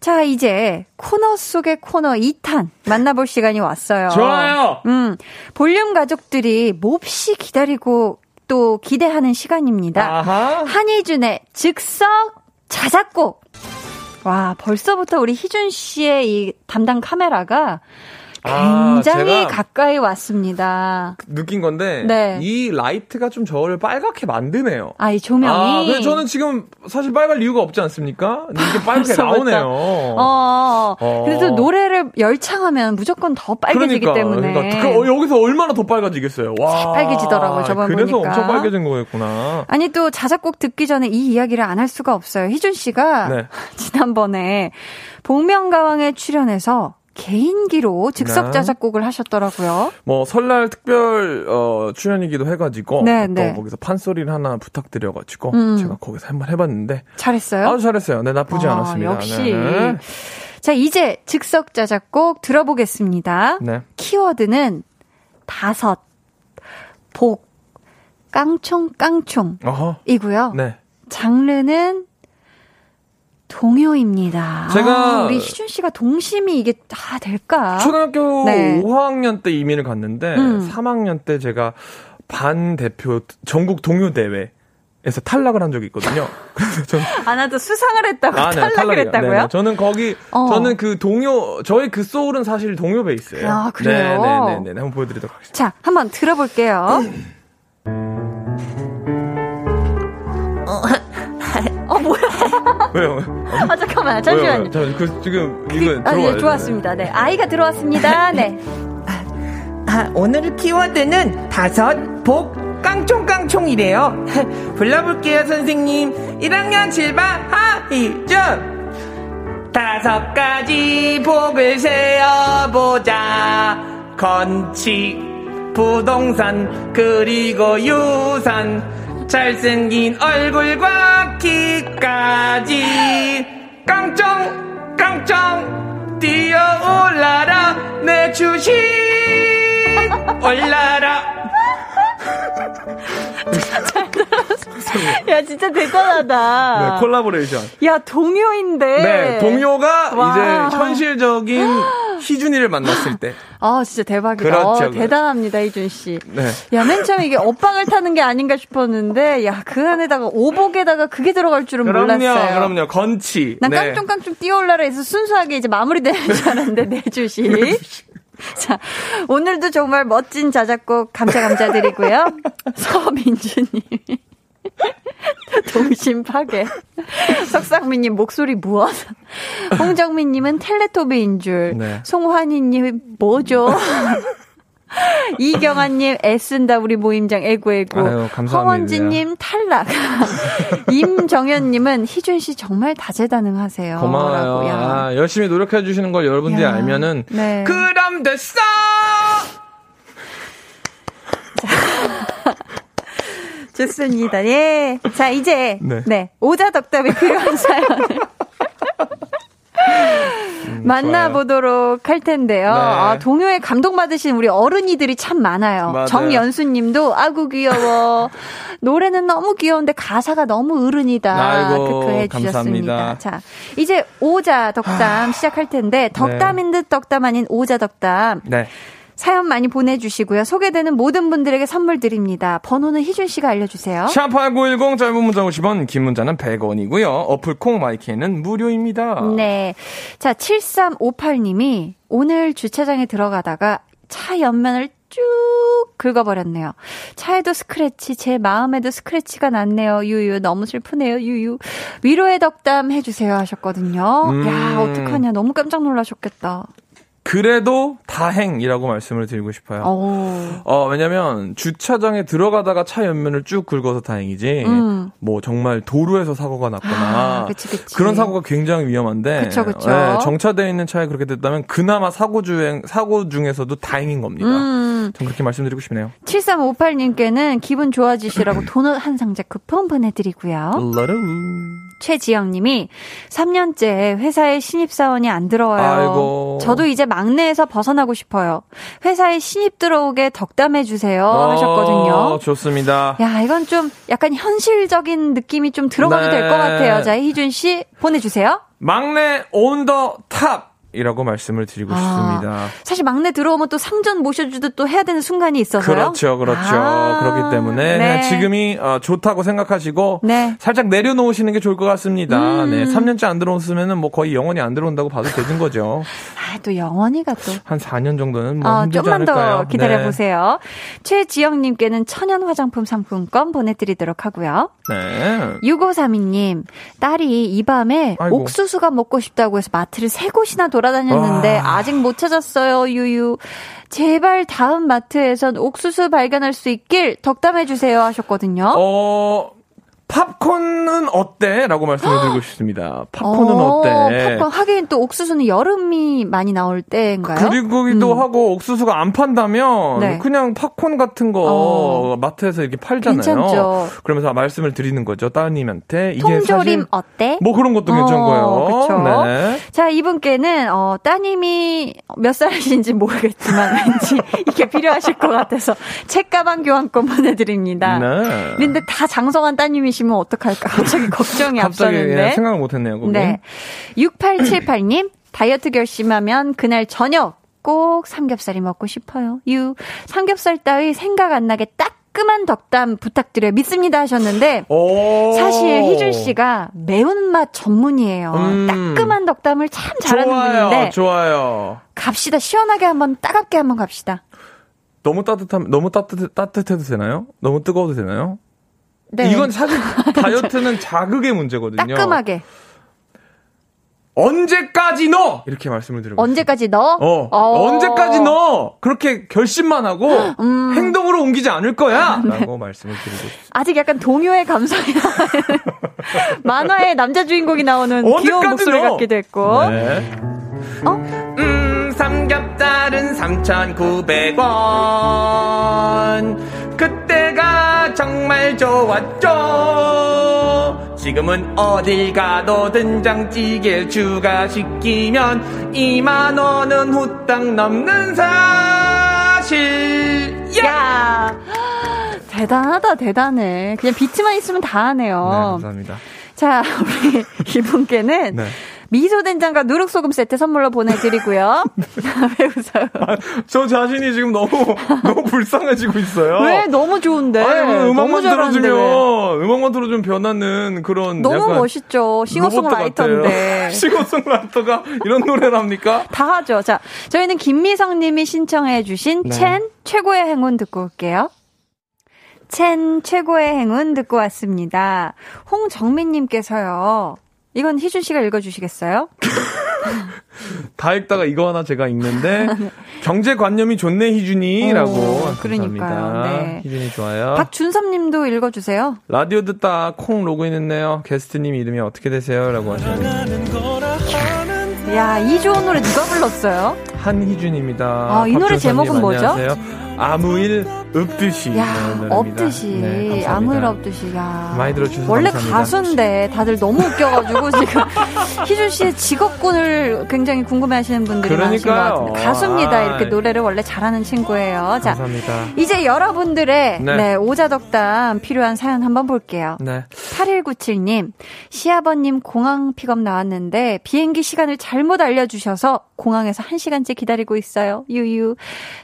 자, 이제 코너 속의 코너 2탄 만나볼 시간이 왔어요. 좋아요. 음, 볼륨 가족들이 몹시 기다리고 또 기대하는 시간입니다. 아하. 한희준의 즉석 자작곡. 와, 벌써부터 우리 희준 씨의 이 담당 카메라가 아, 굉장히 제가 가까이 왔습니다. 느낀 건데 네. 이 라이트가 좀 저를 빨갛게 만드네요. 아, 이 조명이. 아, 근데 저는 지금 사실 빨갈 이유가 없지 않습니까? 이게 빨갛게. 나오네요. 어. 어. 그래서 노래를 열창하면 무조건 더 빨개지기 그러니까, 때문에. 그러니까 그, 어, 여기서 얼마나 더 빨개지겠어요. 와. 새빨개지더라고요, 저번 그래서 보니까. 엄청 빨개진 거였구나. 아니 또 자작곡 듣기 전에 이 이야기를 안 할 수가 없어요. 희준 씨가 네. 지난번에 복면가왕에 출연해서 개인기로 즉석 네. 자작곡을 하셨더라고요. 뭐 설날 특별 어, 출연이기도 해가지고 네, 또 네. 거기서 판소리를 하나 부탁드려가지고 음. 제가 거기서 한번 해봤는데 잘했어요? 아주 잘했어요. 네 나쁘지 아, 않았습니다. 역시. 네. 자, 이제 즉석 자작곡 들어보겠습니다. 네. 키워드는 다섯, 복, 깡총, 깡총이고요. 네. 장르는 동요입니다. 제가 아, 우리 희준 씨가 동심이 이게 다 될까? 초등학교 네. 5학년 때 이민을 갔는데 음. 3학년 때 제가 반 대표 전국 동요 대회 에서 탈락을 한 적이 있거든요. 그래서 저는 아, 나도 수상을 했다고 아, 네, 탈락을 탈락이요. 했다고요? 네네. 저는 거기 어. 저는 그 동요 저의 그 소울은 사실 동요 베이스예요. 아, 그래요? 네네네. 한번 보여드리도록 하겠습니다. 자, 한번 들어볼게요. 왜요? 아, 잠깐만, 잠시만요. 왜요? 저, 그, 지금 이거 아. 예, 좋았습니다. 네. 아이가 들어왔습니다. 네. 아, 오늘 키워드는 다섯 복 깡총깡총이래요. 불러볼게요, 선생님. 1학년 7반 하이점. 다섯 가지 복을 세어보자. 건축, 부동산, 그리고 유산. 잘생긴 얼굴과 키까지. 깡총, 깡총. 뛰어올라라, 내 주식. 올라라. 야, 진짜 대단하다. 네, 콜라보레이션. 야, 동요인데. 네, 동요가 와. 이제 현실적인 희준이를 만났을 때. 아, 진짜 대박이다. 그렇죠, 어, 그렇죠. 대단합니다, 이준 씨. 네. 야, 맨 처음에 이게 엇방을 타는 게 아닌가 싶었는데, 야, 그 안에다가 오복에다가 그게 들어갈 줄은 그럼요, 몰랐어요. 그럼요. 건치. 난 네. 깡총깡총 뛰어올라라 해서 순수하게 이제 마무리되는 줄 알았는데, 내 주식. 자, 오늘도 정말 멋진 자작곡 감사 감사드리고요. 서민주님. 동심 파괴. 석상민님 목소리 무엇? 홍정민님은 텔레토비인 줄. 네. 송환희님 뭐죠? 이경아님 애쓴다 우리 모임장 애구애구. 아유. 허원진님 탈락. 임정현님은 희준 씨 정말 다재다능하세요. 고마워요. 아, 열심히 노력해 주시는 걸 여러분들이 야. 알면은 네. 그럼 됐어! 좋습니다. 예. 자, 이제 네. 네. 오자 덕담이 필요한 사연 을 만나보도록 할 텐데요. 네. 아, 동요에 감동받으신 우리 어른이들이 참 많아요. 맞아요. 정연수 님도 아구 귀여워. 노래는 너무 귀여운데 가사가 너무 어른이다. 크크 해주셨습니다. 감사합니다. 자, 이제 오자 덕담 시작할 텐데 덕담인 듯 덕담 아닌 오자 덕담. 네. 사연 많이 보내주시고요. 소개되는 모든 분들에게 선물 드립니다. 번호는 희준 씨가 알려주세요. 샵8910 짧은 문자 50원, 긴 문자는 100원이고요. 어플 콩 마이크는 무료입니다. 네. 자, 7358님이 오늘 주차장에 들어가다가 차 옆면을 쭉 긁어버렸네요. 차에도 스크래치, 제 마음에도 스크래치가 났네요. 유유, 너무 슬프네요. 유유. 위로의 덕담 해주세요 하셨거든요. 음. 야, 어떡하냐. 너무 깜짝 놀라셨겠다. 그래도 다행이라고 말씀을 드리고 싶어요. 어. 어, 왜냐면 주차장에 들어가다가 차 옆면을 쭉 긁어서 다행이지. 음. 뭐 정말 도로에서 사고가 났거나 아, 그치, 그치. 런 사고가 굉장히 위험한데 그쵸, 그쵸. 예, 정차되어 있는 차에 그렇게 됐다면 그나마 사고 주행 사고 중에서도 다행인 겁니다. 음. 전 그렇게 말씀드리고 싶네요. 7358님께는 기분 좋아지시라고 도넛 한 상자 쿠폰 보내 드리고요. 최지영님이 3년째 회사에 신입사원이 안 들어와요. 아이고. 저도 이제 막내에서 벗어나고 싶어요. 회사에 신입 들어오게 덕담해 주세요. 하셨거든요. 어, 좋습니다. 야, 이건 좀 약간 현실적인 느낌이 좀 들어가도 네. 될것 같아요. 자, 희준 씨 보내주세요. 막내 on the top 이라고 말씀을 드리고 아. 싶습니다. 사실 막내 들어오면 또 상전 모셔주듯 또 해야 되는 순간이 있어서요. 그렇죠, 그렇죠. 아, 그렇기 때문에 네. 지금이 어, 좋다고 생각하시고 네. 살짝 내려놓으시는 게 좋을 것 같습니다. 음. 네, 3년째 안 들어왔으면은 뭐 거의 영원히 안 들어온다고 봐도 되는 거죠. 아, 또 영원히가 또. 한 4년 정도는 뭐 어, 좀만 않을까요? 더 기다려 보세요. 최지영님께는 천연 화장품 상품권 보내드리도록 하고요. 네. 6532님, 딸이 이 밤에 아이고. 옥수수가 먹고 싶다고 해서 마트를 세 곳이나 돌 아다녔는데 와. 아직 못 찾았어요, 유유. 제발 다음 마트에선 옥수수 발견할 수 있길 덕담해 주세요 하셨거든요. 어, 팝콘은 어때? 라고 말씀을 드리고 싶습니다. 팝콘은 어, 어때? 팝콘 하긴 또 옥수수는 여름이 많이 나올 때인가요? 그리고기도 음. 하고 옥수수가 안 판다면 네. 그냥 팝콘 같은 거 어. 마트에서 이렇게 팔잖아요. 괜찮죠. 그러면서 말씀을 드리는 거죠. 따님한테 이게 통조림 어때? 뭐 그런 것도 괜찮은 어, 거예요. 그쵸. 네. 자, 이분께는, 어, 따님이 몇 살이신지 모르겠지만, 왠지 이게 필요하실 것 같아서, 책가방 교환권 보내드립니다. 네. 근데 다 장성한 따님이시 면 어떡할까? 갑자기 걱정이 갑자기 앞서는데. 예, 생각을 못했네요. 거기. 네. 6878님, 다이어트 결심하면 그날 저녁 꼭 삼겹살이 먹고 싶어요. 유, 삼겹살 따위 생각 안 나게 따끔한 덕담 부탁드려요. 믿습니다 하셨는데, 오. 사실 희준 씨가 매운맛 전문이에요. 음. 따끔한 덕담을 참 잘하는 좋아요, 분인데 좋아요. 갑시다. 시원하게 한번 따갑게 한번 갑시다. 너무 따뜻함, 너무 따뜻 따뜻해도 되나요? 너무 뜨거워도 되나요? 네. 이건 사실 다이어트는 자극의 문제거든요. 따끔하게. 언제까지 너 이렇게 말씀을 드리고 언제까지 넣어? 어, 어. 언제까지 너 그렇게 결심만 하고 음. 행동으로 옮기지 않을 거야 네. 라고 말씀을 드리고 싶습니다. 아직 약간 동요의 감성이 만화의 남자 주인공이 나오는 귀여운 목소리 넣어? 같기도 했고. 네. 음, 삼겹살은 3,900원. 그때가 정말 좋았죠. 지금은 어딜 가도 된장찌개 추가 시키면 2만 원은 후딱 넘는 사실. 야 대단하다, 대단해. 그냥 비트만 있으면 다 네, 하네요. 감사합니다. 자, 우리 이분께는 네. 미소 된장과 누룩 소금 세트 선물로 보내드리고요. 왜 웃어요? 아, 저 자신이 지금 너무, 너무 불쌍해지고 있어요. 왜? 너무 좋은데. 아니, 뭐 음악만 너무 잘하는데 왜? 들어주면, 음악만 들어주면 변하는 그런. 너무 멋있죠. 싱어송라이터인데. 싱어송라이터가 이런 노래를 합니까? 다 하죠. 자, 저희는 김미성 님이 신청해주신 네. 첸 최고의 행운 듣고 올게요. 첸 최고의 행운 듣고 왔습니다. 홍정민 님께서요. 이건 희준 씨가 읽어주시겠어요? 다 읽다가 이거 하나 제가 읽는데, 경제관념이 좋네, 희준이라고. 오, 그러니까요. 네. 희준이 좋아요. 박준섭 님도 읽어주세요. 라디오 듣다 콩 로그인했네요. 게스트님 이름이 어떻게 되세요? 라고 하셨는데. 야, 이 좋은 노래 누가 불렀어요? 한희준입니다. 아, 이 노래 제목은 뭐죠? 안녕하세요. 아무 일 없듯이. 야. 없듯이. 네. 아무 일 없듯이. 야. 많이 들어주셔서 원래 감사합니다. 가수인데 다들 너무 웃겨가지고 지금 희준 씨의 직업군을 굉장히 궁금해하시는 분들이 많으신 것 그러니까요. 같은데 가수입니다. 아. 이렇게 노래를 원래 잘하는 친구예요. 자, 감사합니다. 이제 여러분들의 네. 네, 오자덕담 필요한 사연 한번 볼게요. 네. 8197님, 시아버님 공항 픽업 나왔는데 비행기 시간을 잘못 알려주셔서 공항에서 1시간째 기다리고 있어요. 유유.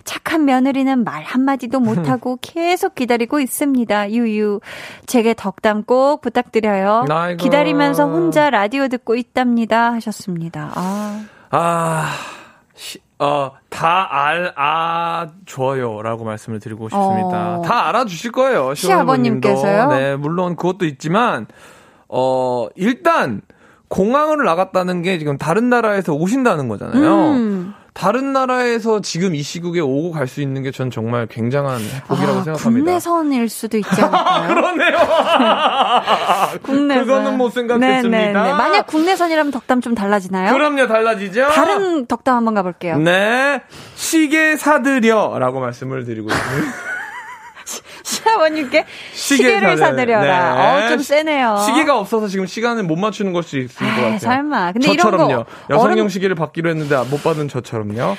착한 며느리는 말 한마디도 못하고 계속 기다리고 있습니다. 유유. 제게 덕담 꼭 부탁드려요. 아이고. 기다리면서 혼자 라디오 듣고 있답니다. 하셨습니다. 아. 아, 시, 어, 다 알, 아, 줘요. 라고 말씀을 드리고 싶습니다. 어. 다 알아주실 거예요. 시아버님께서요? 네, 물론 그것도 있지만, 어, 일단, 공항을 나갔다는 게 지금 다른 나라에서 오신다는 거잖아요. 음. 다른 나라에서 지금 이 시국에 오고 갈 수 있는 게 전 정말 굉장한 행복이라고 아, 생각합니다. 국내선일 수도 있지 않을까요? 그러네요. 국내선. 그거는 못 생각했습니다. 네네네. 만약 국내선이라면 덕담 좀 달라지나요? 그럼요, 달라지죠? 다른 덕담 한번 가볼게요. 네. 시계 사드려. 라고 말씀을 드리고 있습니다. 시아버님께 시계 시계를 사드려. 사드려라. 네. 어, 좀 세네요. 시계가 없어서 지금 시간을 못 맞추는 걸 수 있을 것 에이, 같아요. 설마. 근데 이런 저처럼요. 거 여성용 어른- 시계를 받기로 했는데 못 받은 저처럼요.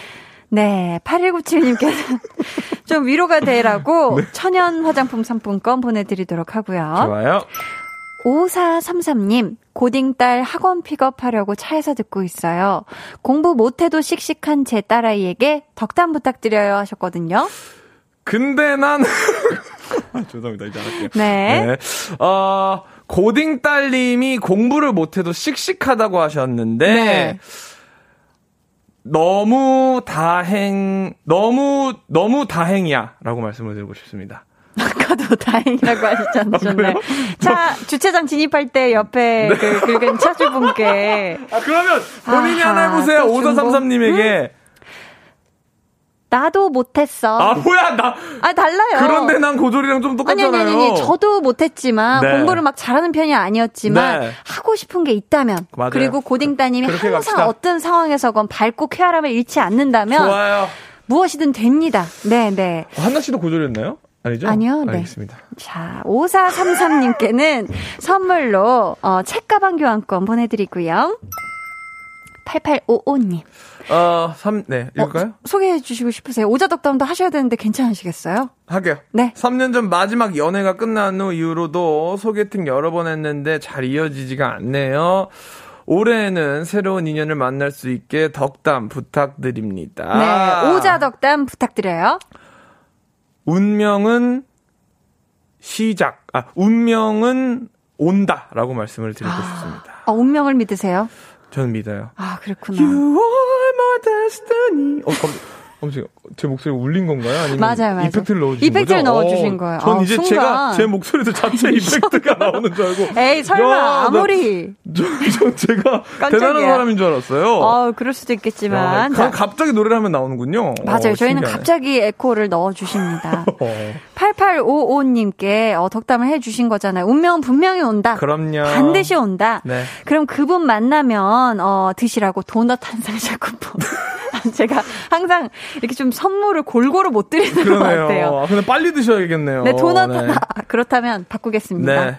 네, 8197님께서 좀 위로가 되라고 네. 천연 화장품 상품권 보내드리도록 하고요. 좋아요. 5433님, 고딩딸 학원 픽업하려고 차에서 듣고 있어요. 공부 못해도 씩씩한 제 딸아이에게 덕담 부탁드려요 하셨거든요. 근데 난 아, 죄송합니다. 이제 할게요. 네. 어, 고딩 딸님이 공부를 못해도 씩씩하다고 하셨는데 네. 너무 다행 너무 너무 다행이야 라고 말씀을 드리고 싶습니다. 아까도 다행이라고 하셨지 않으셨나요? 그래요? 자, 주차장 진입할 때 옆에 그 긁은 차주분께 아 그러면 본인이 아하, 하나 해보세요. 또 중고? 5433님에게 나도 못했어. 아 뭐야 나 아, 달라요. 그런데 난 고졸이랑 좀 똑같잖아요. 아니, 아니, 아니. 저도 못했지만, 네. 공부를 막 잘하는 편이 아니었지만, 네. 하고 싶은 게 있다면, 맞아요. 그리고 고딩 따님이 항상 갑시다. 어떤 상황에서건 밝고 쾌활함을 잃지 않는다면, 좋아요. 무엇이든 됩니다. 네, 네. 어, 한나 씨도 고졸이었나요? 아니죠? 아니요, 네. 알겠습니다. 자, 5433님께는 선물로, 어, 책가방 교환권 보내드리고요. 8855님. 어, 3, 네, 읽을까요? 소개해 주시고 싶으세요? 오자덕담도 하셔야 되는데 괜찮으시겠어요? 할게요. 네. 3년 전 마지막 연애가 끝난 후 이후로도 소개팅 여러 번 했는데 잘 이어지지가 않네요. 올해에는 새로운 인연을 만날 수 있게 덕담 부탁드립니다. 네, 오자덕담 부탁드려요. 운명은 시작, 아, 운명은 온다라고 말씀을 드리고 싶습니다. 어, 운명을 믿으세요? 저는 믿어요. 아, 그렇구나. You are my destiny. 어, 깜 깜짝이야. 제 목소리가 울린 건가요? 아니면 맞아요, 맞아요. 이펙트를 넣어주신 이펙트를 거죠? 넣어주신 어, 거예요. 전 어, 이제 순간. 제가 제 목소리도 자체 이펙트가 나오는 줄 알고. 에이, 설마, 야, 나- 아무리. 저, 저 제가 깜짝이야. 대단한 사람인 줄 알았어요. 어, 그럴 수도 있겠지만. 야, 자, 가- 갑자기 노래를 하면 나오는군요. 맞아요. 어, 저희는. 갑자기 에코를 넣어주십니다. 어, 8855님께 어, 덕담을 해주신 거잖아요. 운명은 분명히 온다. 그럼요. 반드시 온다. 네. 그럼 그분 만나면 어, 드시라고 도넛 한 상 샤쿠폰 제가 항상 이렇게 좀 선물을 골고루 못 드리는 것 같아요. 아, 근데 빨리 드셔야겠네요. 네, 도넛 네. 그렇다면 바꾸겠습니다. 네.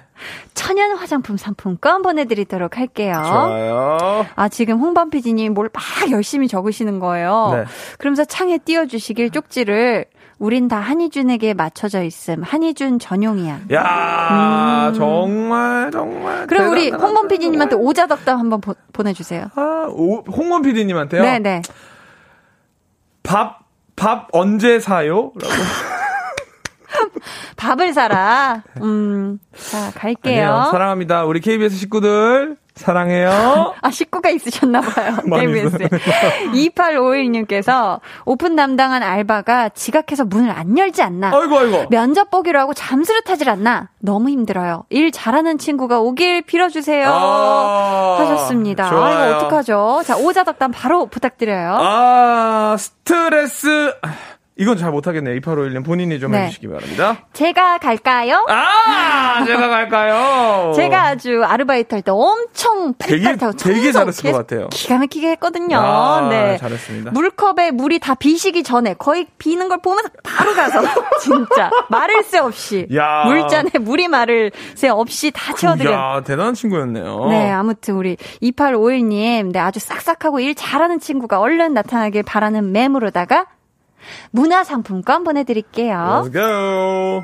천연 화장품 상품권 보내드리도록 할게요. 좋아요. 아, 지금 홍범 PD님 뭘 막 열심히 적으시는 거예요. 네. 그러면서 창에 띄워주시길 쪽지를 우린 다 한희준에게 맞춰져 있음. 한희준 전용이야. 야 음. 정말, 정말. 그럼 우리 홍범 PD님한테 오자덕담 한번 보, 보내주세요. 아, 오, 홍범 PD님한테요? 네네. 밥, 밥 언제 사요? 라고. 밥을 사라. 음. 자, 갈게요. 아니요, 사랑합니다. 우리 KBS 식구들. 사랑해요. 아, 식구가 있으셨나봐요. KBS에. 2851님께서 오픈 담당한 알바가 지각해서 문을 안 열지 않나. 아이고, 아이고. 면접 보기로 하고 잠수를 타질 않나. 너무 힘들어요. 일 잘하는 친구가 오길 빌어주세요. 아, 하셨습니다. 좋아요. 아, 이거 어떡하죠? 자, 오자덕담 바로 부탁드려요. 아, 스트레스. 이건 잘 못하겠네요. 2851님 본인이 좀 네. 해주시기 바랍니다. 제가 갈까요? 아, 제가 갈까요? 제가 아주 아르바이트 할 때 엄청 되게, 되게 잘했을 것 같아요. 기가 막히게 했거든요. 아, 네. 잘했습니다. 물컵에 물이 다 비시기 전에 거의 비는 걸 보면서 바로 가서 진짜 말을 새 없이 야. 물잔에 물이 말을 새 없이 다 채워드려. 야, 대단한 친구였네요. 네, 아무튼 우리 2851님, 네, 아주 싹싹하고 일 잘하는 친구가 얼른 나타나길 바라는 맴으로다가 문화상품권 보내드릴게요. Let's go.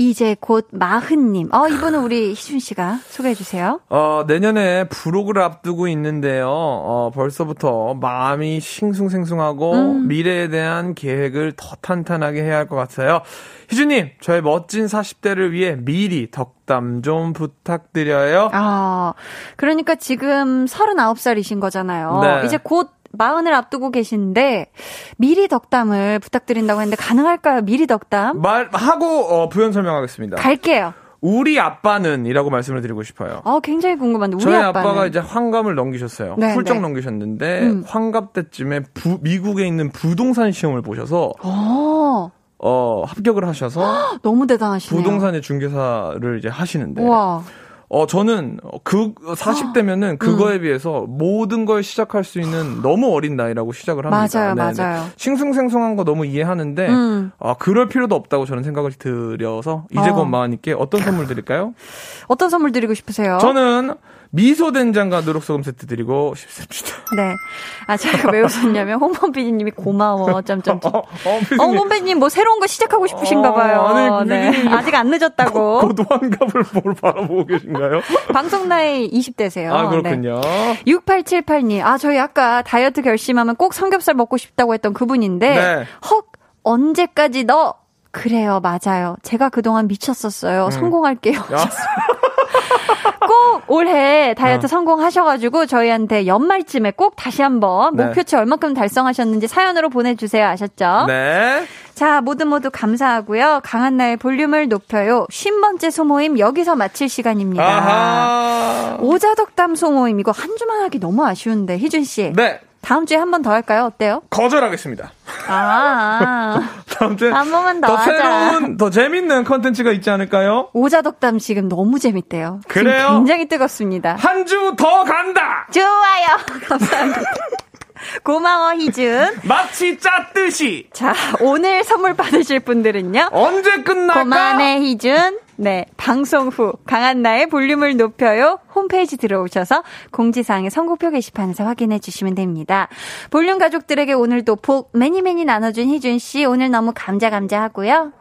이제 곧 마흔님. 어, 이분은 우리 희준 씨가 소개해 주세요. 어, 내년에 부록을 앞두고 있는데요. 어, 벌써부터 마음이 싱숭생숭하고 음. 미래에 대한 계획을 더 탄탄하게 해야 할 것 같아요. 희준님, 저의 멋진 40대를 위해 미리 덕담 좀 부탁드려요. 아, 그러니까 지금 39살이신 거잖아요. 네. 이제 곧 마흔을 앞두고 계신데 미리 덕담을 부탁드린다고 했는데 가능할까요? 미리 덕담? 말 하고 어, 부연 설명하겠습니다. 갈게요. 우리 아빠는이라고 말씀을 드리고 싶어요. 어, 굉장히 궁금한데 우리 저희 아빠는. 아빠가 이제 환갑을 넘기셨어요. 네, 훌쩍 네. 넘기셨는데 음. 환갑 때쯤에 부, 미국에 있는 부동산 시험을 보셔서 어. 어 합격을 하셔서 너무 대단하시네요. 부동산의 중개사를 이제 하시는데 와. 어, 저는 그 40대면은 그거에 음. 비해서 모든 걸 시작할 수 있는 너무 어린 나이라고 시작을 합니다. 맞아요, 네네. 맞아요. 싱숭생숭한 거 너무 이해하는데, 음. 아, 그럴 필요도 없다고 저는 생각을 드려서, 이제 곧 어. 마흔님께 어떤 선물 드릴까요? 어떤 선물 드리고 싶으세요? 저는 미소 된장과 누룩소금 세트 드리고 싶습니다. 네. 아, 제가 왜 웃었냐면, 홍범 PD님이 고마워, 점점점. 어, 어, 홍범 PD님 뭐 새로운 거 시작하고 싶으신가 봐요. 어, 아니, 네. 아직 안 늦었다고. 곧 환갑을 뭘 바라보고 계신가요? 방송 나이 20대세요. 아, 그렇군요. 네. 6878님, 아, 저희 아까 다이어트 결심하면 꼭 삼겹살 먹고 싶다고 했던 그분인데, 네. 헉, 언제까지 너? 그래요, 맞아요. 제가 그동안 미쳤었어요. 음. 성공할게요. 꼭 올해 다이어트 어. 성공하셔가지고 저희한테 연말쯤에 꼭 다시 한번 네. 목표치 얼마큼 달성하셨는지 사연으로 보내주세요. 아셨죠? 네. 자, 모두 모두 감사하고요. 강한 나의 볼륨을 높여요. 50번째 소모임 여기서 마칠 시간입니다. 아하. 오자덕담 소모임 이거 한 주만 하기 너무 아쉬운데 희준 씨. 네. 다음 주에 한 번 더 할까요? 어때요? 거절하겠습니다. 아. 다음 주에 한 번만 더, 더 하자. 새로운 더 재밌는 컨텐츠가 있지 않을까요? 오자덕담 지금 너무 재밌대요. 그래요? 굉장히 뜨겁습니다. 한 주 더 간다. 좋아요. 감사합니다. 고마워, 희준. 마치 짰듯이. 자, 오늘 선물 받으실 분들은요. 언제 끝날까? 고만해, 희준. 네, 방송 후 강한나의 볼륨을 높여요 홈페이지 들어오셔서 공지사항의 선곡표 게시판에서 확인해 주시면 됩니다. 볼륨 가족들에게 오늘도 복 매니 매니 나눠준 희준 씨 오늘 너무 감자 감자 하고요.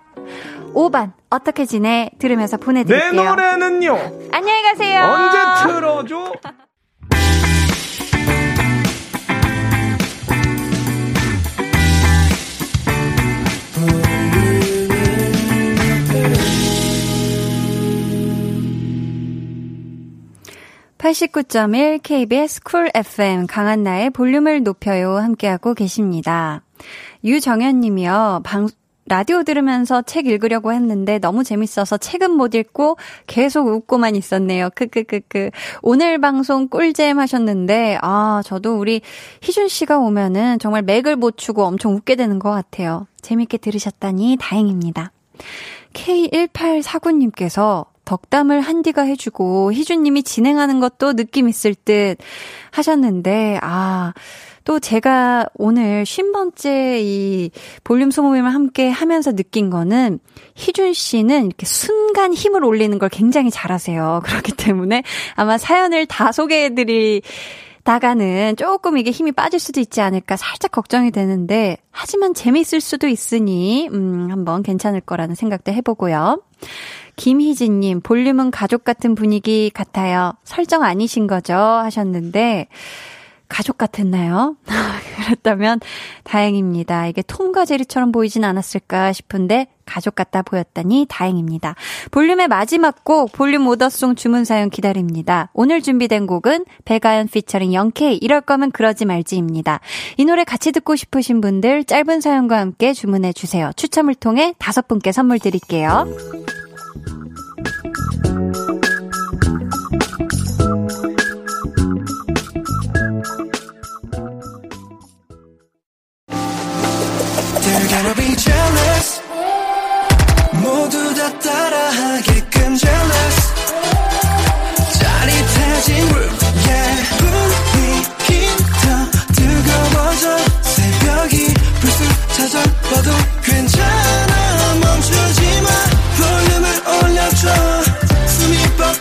5반 어떻게 지내 들으면서 보내드릴게요. 내 노래는요. 안녕히 가세요. 언제 틀어줘? 89.1 KBS 쿨 FM 강한나의 볼륨을 높여요 함께하고 계십니다. 유정현 님이요. 방, 라디오 들으면서 책 읽으려고 했는데 너무 재밌어서 책은 못 읽고 계속 웃고만 있었네요. 크크크크. 오늘 방송 꿀잼 하셨는데, 아, 저도 우리 희준 씨가 오면은 정말 맥을 못 추고 엄청 웃게 되는 것 같아요. 재밌게 들으셨다니 다행입니다. K1849님께서 덕담을 한디가 해주고 희준님이 진행하는 것도 느낌 있을 듯 하셨는데, 아, 또 제가 오늘 쉰 번째 이 볼륨 소모임을 함께 하면서 느낀 거는 희준 씨는 이렇게 순간 힘을 올리는 걸 굉장히 잘하세요. 그렇기 때문에 아마 사연을 다 소개해드릴 다가는 조금 이게 힘이 빠질 수도 있지 않을까 살짝 걱정이 되는데, 하지만 재미있을 수도 있으니, 음, 한번 괜찮을 거라는 생각도 해보고요. 김희진님, 볼륨은 가족 같은 분위기 같아요. 설정 아니신 거죠? 하셨는데, 가족 같았나요? 그렇다면 다행입니다. 이게 톰과 제리처럼 보이진 않았을까 싶은데 가족 같다 보였다니 다행입니다. 볼륨의 마지막 곡 볼륨 오더송 주문 사연 기다립니다. 오늘 준비된 곡은 배가연 피처링 영케이 이럴 거면 그러지 말지입니다. 이 노래 같이 듣고 싶으신 분들 짧은 사연과 함께 주문해 주세요. 추첨을 통해 다섯 분께 선물 드릴게요.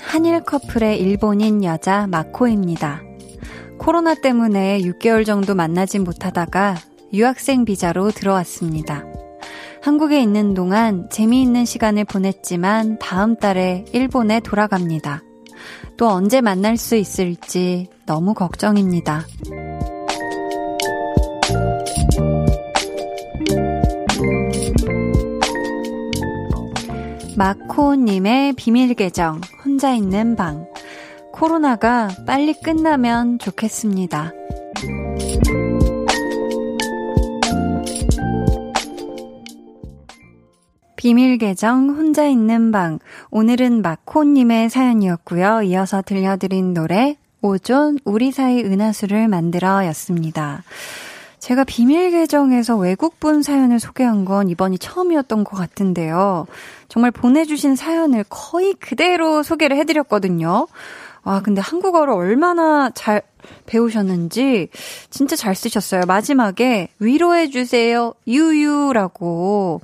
한일 커플의 일본인 여자 마코입니다. 코로나 때문에 6개월 정도 만나진 못하다가 유학생 비자로 들어왔습니다. 한국에 있는 동안 재미있는 시간을 보냈지만 다음 달에 일본에 돌아갑니다. 또 언제 만날 수 있을지 너무 걱정입니다. 마코님의 비밀 계정, 혼자 있는 방. 코로나가 빨리 끝나면 좋겠습니다. 비밀 계정 혼자 있는 방. 오늘은 마코님의 사연이었고요. 이어서 들려드린 노래 오존 우리 사이 은하수를 만들어 였습니다. 제가 비밀 계정에서 외국분 사연을 소개한 건 이번이 처음이었던 것 같은데요. 정말 보내주신 사연을 거의 그대로 소개를 해드렸거든요. 와, 근데 한국어를 얼마나 잘 배우셨는지 진짜 잘 쓰셨어요. 마지막에 위로해주세요, 유유라고.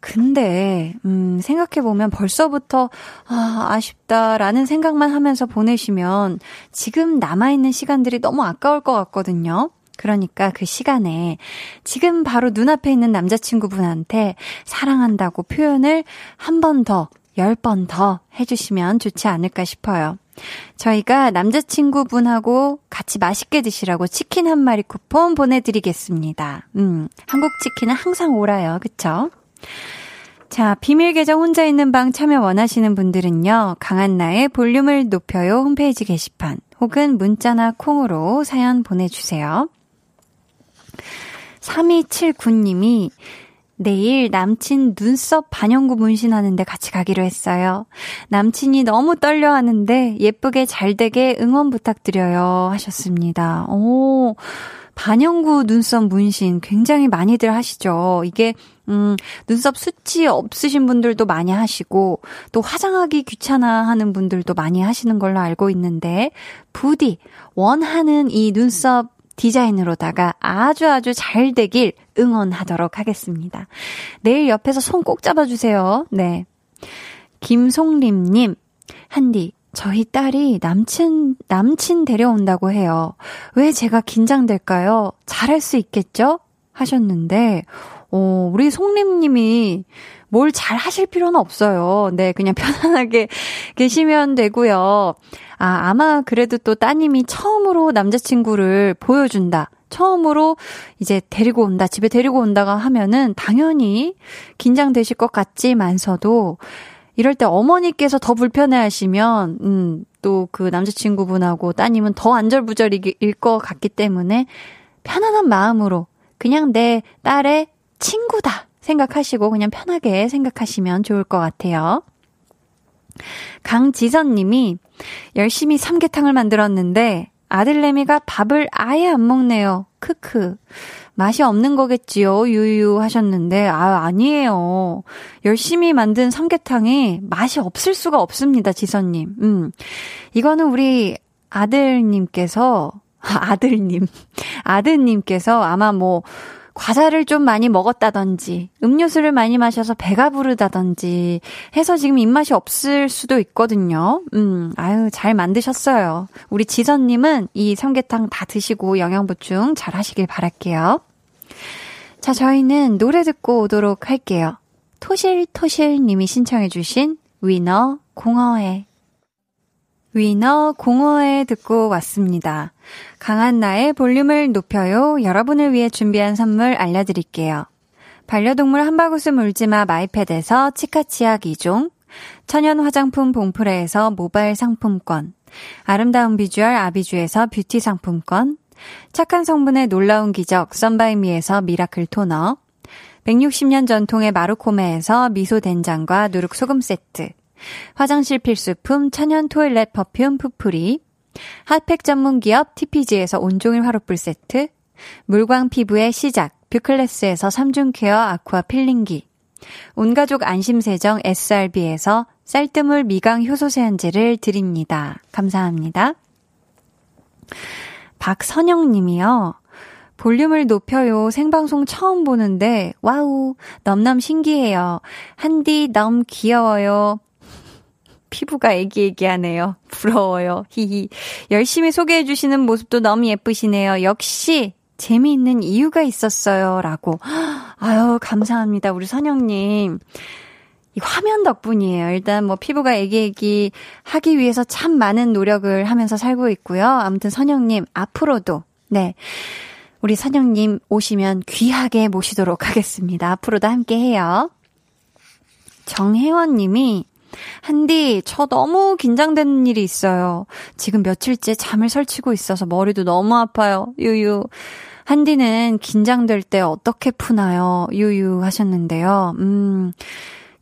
근데, 음, 생각해보면 벌써부터, 아, 아쉽다라는 생각만 하면서 보내시면 지금 남아있는 시간들이 너무 아까울 것 같거든요. 그러니까 그 시간에 지금 바로 눈앞에 있는 남자친구분한테 사랑한다고 표현을 한 번 더, 열 번 더 해주시면 좋지 않을까 싶어요. 저희가 남자친구분하고 같이 맛있게 드시라고 치킨 한 마리 쿠폰 보내드리겠습니다. 음, 한국 치킨은 항상 오라요. 그쵸? 자, 비밀 계정 혼자 있는 방 참여 원하시는 분들은요, 강한 나의 볼륨을 높여요 홈페이지 게시판, 혹은 문자나 콩으로 사연 보내주세요. 3279님이 내일 남친 눈썹 반영구 문신하는데 같이 가기로 했어요. 남친이 너무 떨려 하는데 예쁘게 잘 되게 응원 부탁드려요. 하셨습니다. 오, 반영구 눈썹 문신 굉장히 많이들 하시죠. 이게, 음, 눈썹 수치 없으신 분들도 많이 하시고, 또 화장하기 귀찮아 하는 분들도 많이 하시는 걸로 알고 있는데, 부디 원하는 이 눈썹 디자인으로다가 아주 아주 잘 되길 응원하도록 하겠습니다. 내일 옆에서 손 꼭 잡아주세요. 네. 김송림님, 한디, 저희 딸이 남친, 남친 데려온다고 해요. 왜 제가 긴장될까요? 잘할 수 있겠죠? 하셨는데, 어, 우리 송림님이 뭘 잘 하실 필요는 없어요. 네, 그냥 편안하게 계시면 되고요. 아, 아마 그래도 또 따님이 처음으로 남자친구를 보여준다. 처음으로 이제 데리고 온다, 집에 데리고 온다가 하면은 당연히 긴장되실 것 같지만서도 이럴 때 어머니께서 더 불편해 하시면, 음, 또 그 남자친구분하고 따님은 더 안절부절일 것 같기 때문에 편안한 마음으로 그냥 내 딸의 친구다 생각하시고 그냥 편하게 생각하시면 좋을 것 같아요. 강지선 님이 열심히 삼계탕을 만들었는데 아들내미가 밥을 아예 안 먹네요. 크크. 맛이 없는 거겠지요. 유유 하셨는데, 아, 아니에요. 열심히 만든 삼계탕이 맛이 없을 수가 없습니다. 지선 님. 음. 이거는 우리 아들 님께서, 아들님. 아드님께서 아마 뭐, 과자를 좀 많이 먹었다든지, 음료수를 많이 마셔서 배가 부르다든지 해서 지금 입맛이 없을 수도 있거든요. 음, 아유, 잘 만드셨어요. 우리 지선님은 이 삼계탕 다 드시고 영양 보충 잘 하시길 바랄게요. 자, 저희는 노래 듣고 오도록 할게요. 토실토실 님이 신청해주신 위너 공허해. 위너 공허해 듣고 왔습니다. 강한 나의 볼륨을 높여요. 여러분을 위해 준비한 선물 알려드릴게요. 반려동물 한바구스 물지마 마이패드에서 치카치약 2종, 천연 화장품 봉프레에서 모바일 상품권, 아름다운 비주얼 아비주에서 뷰티 상품권, 착한 성분의 놀라운 기적 썬바이미에서 미라클 토너, 160년 전통의 마루코메에서 미소 된장과 누룩 소금 세트, 화장실 필수품 천연 toilet perfume 푸풀이, 핫팩 전문 기업 TPG에서 온종일 화롯불 세트, 물광 피부의 시작 뷰클래스에서 3중 케어 아쿠아 필링기, 온가족 안심세정 SRB에서 쌀뜨물 미강 효소 세안제를 드립니다. 감사합니다. 박선영 님이요. 볼륨을 높여요. 생방송 처음 보는데, 와우, 넘넘 신기해요. 한디 너무 귀여워요. 피부가 애기애기하네요. 부러워요. 히히. 열심히 소개해주시는 모습도 너무 예쁘시네요. 역시 재미있는 이유가 있었어요. 라고. 아유, 감사합니다. 우리 선영님. 이 화면 덕분이에요. 일단 뭐 피부가 애기애기 하기 위해서 참 많은 노력을 하면서 살고 있고요. 아무튼 선영님, 앞으로도, 네. 우리 선영님 오시면 귀하게 모시도록 하겠습니다. 앞으로도 함께 해요. 정혜원 님이 한디, 저 너무 긴장되는 일이 있어요. 지금 며칠째 잠을 설치고 있어서 머리도 너무 아파요. 유유. 한디는 긴장될 때 어떻게 푸나요? 유유 하셨는데요. 음,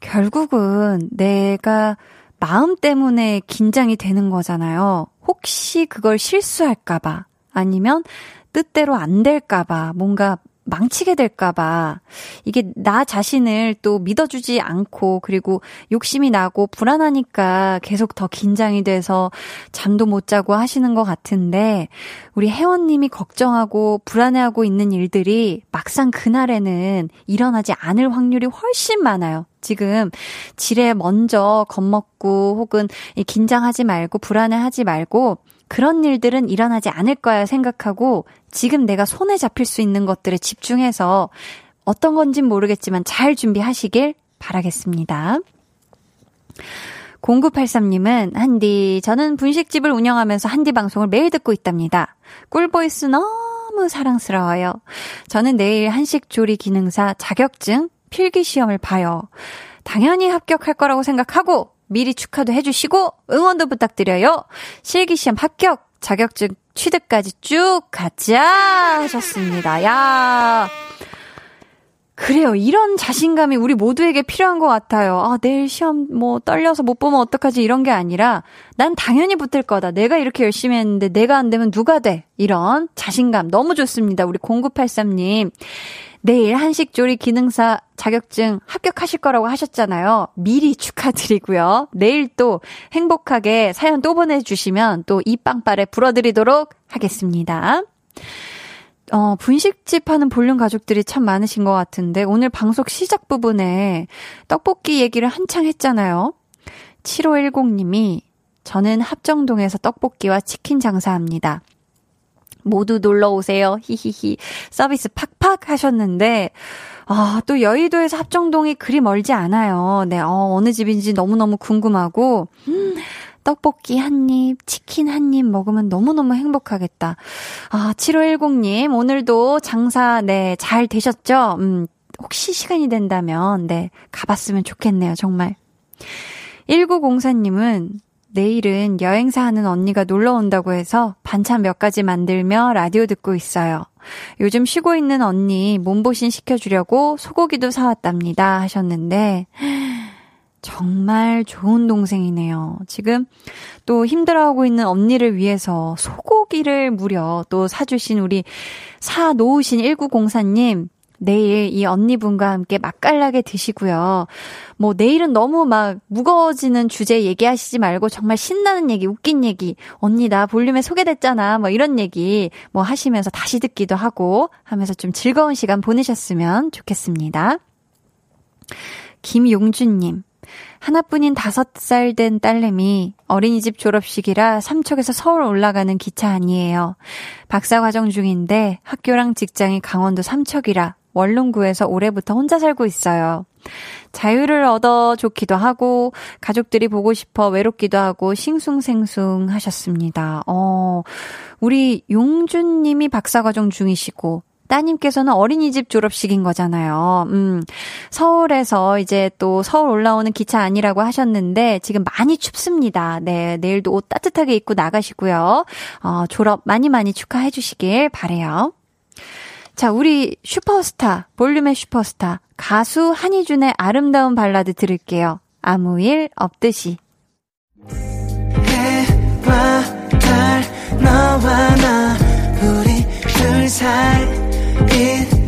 결국은 내가 마음 때문에 긴장이 되는 거잖아요. 혹시 그걸 실수할까봐 아니면 뜻대로 안 될까봐 뭔가 망치게 될까봐 이게 나 자신을 또 믿어주지 않고 그리고 욕심이 나고 불안하니까 계속 더 긴장이 돼서 잠도 못 자고 하시는 것 같은데 우리 회원님이 걱정하고 불안해하고 있는 일들이 막상 그날에는 일어나지 않을 확률이 훨씬 많아요. 지금 지레 먼저 겁먹고 혹은 긴장하지 말고 불안해하지 말고 그런 일들은 일어나지 않을 거야 생각하고 지금 내가 손에 잡힐 수 있는 것들에 집중해서 어떤 건진 모르겠지만 잘 준비하시길 바라겠습니다. 0983님은, 한디, 저는 분식집을 운영하면서 한디 방송을 매일 듣고 있답니다. 꿀보이스 너무 사랑스러워요. 저는 내일 한식 조리 기능사 자격증 필기 시험을 봐요. 당연히 합격할 거라고 생각하고, 미리 축하도 해주시고 응원도 부탁드려요. 실기시험 합격, 자격증 취득까지 쭉 가자 하셨습니다. 야 그래요. 이런 자신감이 우리 모두에게 필요한 것 같아요. 아, 내일 시험 뭐 떨려서 못 보면 어떡하지 이런 게 아니라 난 당연히 붙을 거다. 내가 이렇게 열심히 했는데 내가 안 되면 누가 돼? 이런 자신감 너무 좋습니다. 우리 0983님. 내일 한식조리 기능사 자격증 합격하실 거라고 하셨잖아요. 미리 축하드리고요. 내일 또 행복하게 사연 또 보내주시면 또 이 빵빠레 불어드리도록 하겠습니다. 어, 분식집 하는 볼륨 가족들이 참 많으신 것 같은데, 오늘 방송 시작 부분에 떡볶이 얘기를 한창 했잖아요. 7510님이, 저는 합정동에서 떡볶이와 치킨 장사합니다. 모두 놀러 오세요. 히히히. 서비스 팍팍 하셨는데, 아, 또 여의도에서 합정동이 그리 멀지 않아요. 네, 어, 어느 집인지 너무너무 궁금하고, 음, 떡볶이 한 입, 치킨 한 입 먹으면 너무너무 행복하겠다. 아, 7510님, 오늘도 장사, 네, 잘 되셨죠? 음, 혹시 시간이 된다면, 네, 가봤으면 좋겠네요, 정말. 1904님은 내일은 여행사 하는 언니가 놀러 온다고 해서 반찬 몇 가지 만들며 라디오 듣고 있어요. 요즘 쉬고 있는 언니 몸보신 시켜주려고 소고기도 사왔답니다 하셨는데 정말 좋은 동생이네요. 지금 또 힘들어하고 있는 언니를 위해서 소고기를 무려 또 사주신 우리 사 놓으신 1904님 내일 이 언니분과 함께 맛깔나게 드시고요. 뭐 내일은 너무 막 무거워지는 주제 얘기하시지 말고 정말 신나는 얘기, 웃긴 얘기, 언니 나 볼륨에 소개됐잖아. 뭐 이런 얘기 뭐 하시면서 다시 듣기도 하고 하면서 좀 즐거운 시간 보내셨으면 좋겠습니다. 김용준님. 하나뿐인 다섯 살 된 딸내미 어린이집 졸업식이라 삼척에서 서울 올라가는 기차 아니에요. 박사 과정 중인데 학교랑 직장이 강원도 삼척이라 원룸구에서 올해부터 혼자 살고 있어요. 자유를 얻어 좋기도 하고, 가족들이 보고 싶어 외롭기도 하고, 싱숭생숭 하셨습니다. 어, 우리 용준님이 박사과정 중이시고, 따님께서는 어린이집 졸업식인 거잖아요. 음, 서울에서 이제 또 서울 올라오는 기차 아니라고 하셨는데 지금 많이 춥습니다. 네, 내일도 옷 따뜻하게 입고 나가시고요. 어, 졸업 많이 많이 축하해 주시길 바래요. 자, 우리 슈퍼스타, 볼륨의 슈퍼스타, 가수 한희준의 아름다운 발라드 들을게요. 아무 일 없듯이. 해와 달, 너와 나, 우리 둘 사이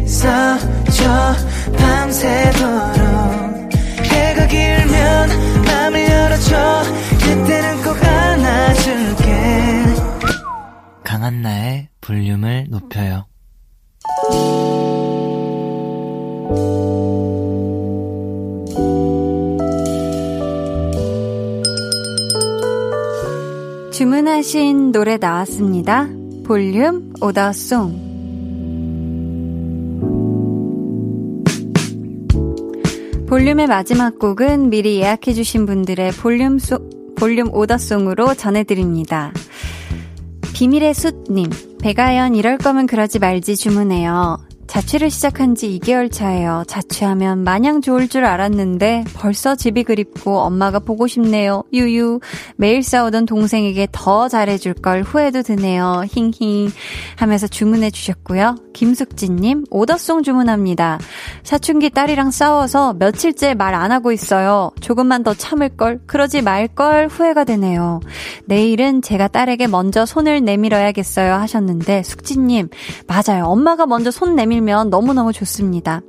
있어줘, 밤새도록. 해가 길면 맘을 열어줘, 그때는 꼭 안아줄게. 강한 나의 볼륨을 높여요. 주문하신 노래 나왔습니다. 볼륨 오더송. 볼륨의 마지막 곡은 미리 예약해주신 분들의 볼륨 소, 볼륨 오더송으로 전해드립니다. 비밀의 숫님, 배가연 이럴 거면 그러지 말지 주문해요. 자취를 시작한 지 2개월 차예요. 자취하면 마냥 좋을 줄 알았는데 벌써 집이 그립고 엄마가 보고 싶네요. 유유. 매일 싸우던 동생에게 더 잘해줄 걸 후회도 드네요. 힝힝. 하면서 주문해 주셨고요. 김숙진님, 오더송 주문합니다. 사춘기 딸이랑 싸워서 며칠째 말 안 하고 있어요. 조금만 더 참을 걸, 그러지 말 걸 후회가 되네요. 내일은 제가 딸에게 먼저 손을 내밀어야겠어요 하셨는데, 숙진님, 맞아요. 엄마가 먼저 손 내밀 주시면 너무너무 좋습니다.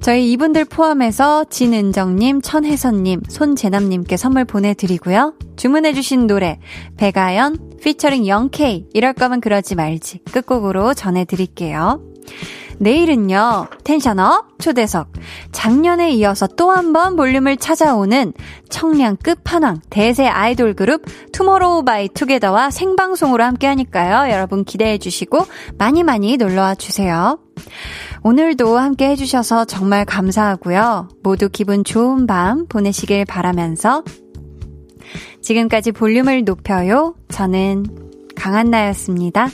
저희 이분들 포함해서 진은정님, 천혜선님, 손재남님께 선물 보내드리고요. 주문해주신 노래, 배가연, 피처링 0K, 이럴 거면 그러지 말지, 끝곡으로 전해드릴게요. 내일은요, tension up 초대석. 작년에 이어서 또 한 번 볼륨을 찾아오는 청량 끝판왕 대세 아이돌 그룹 투모로우 바이 투게더와 생방송으로 함께 하니까요. 여러분 기대해 주시고 많이 많이 놀러 와 주세요. 오늘도 함께 해주셔서 정말 감사하고요. 모두 기분 좋은 밤 보내시길 바라면서 지금까지 볼륨을 높여요. 저는 강한나였습니다.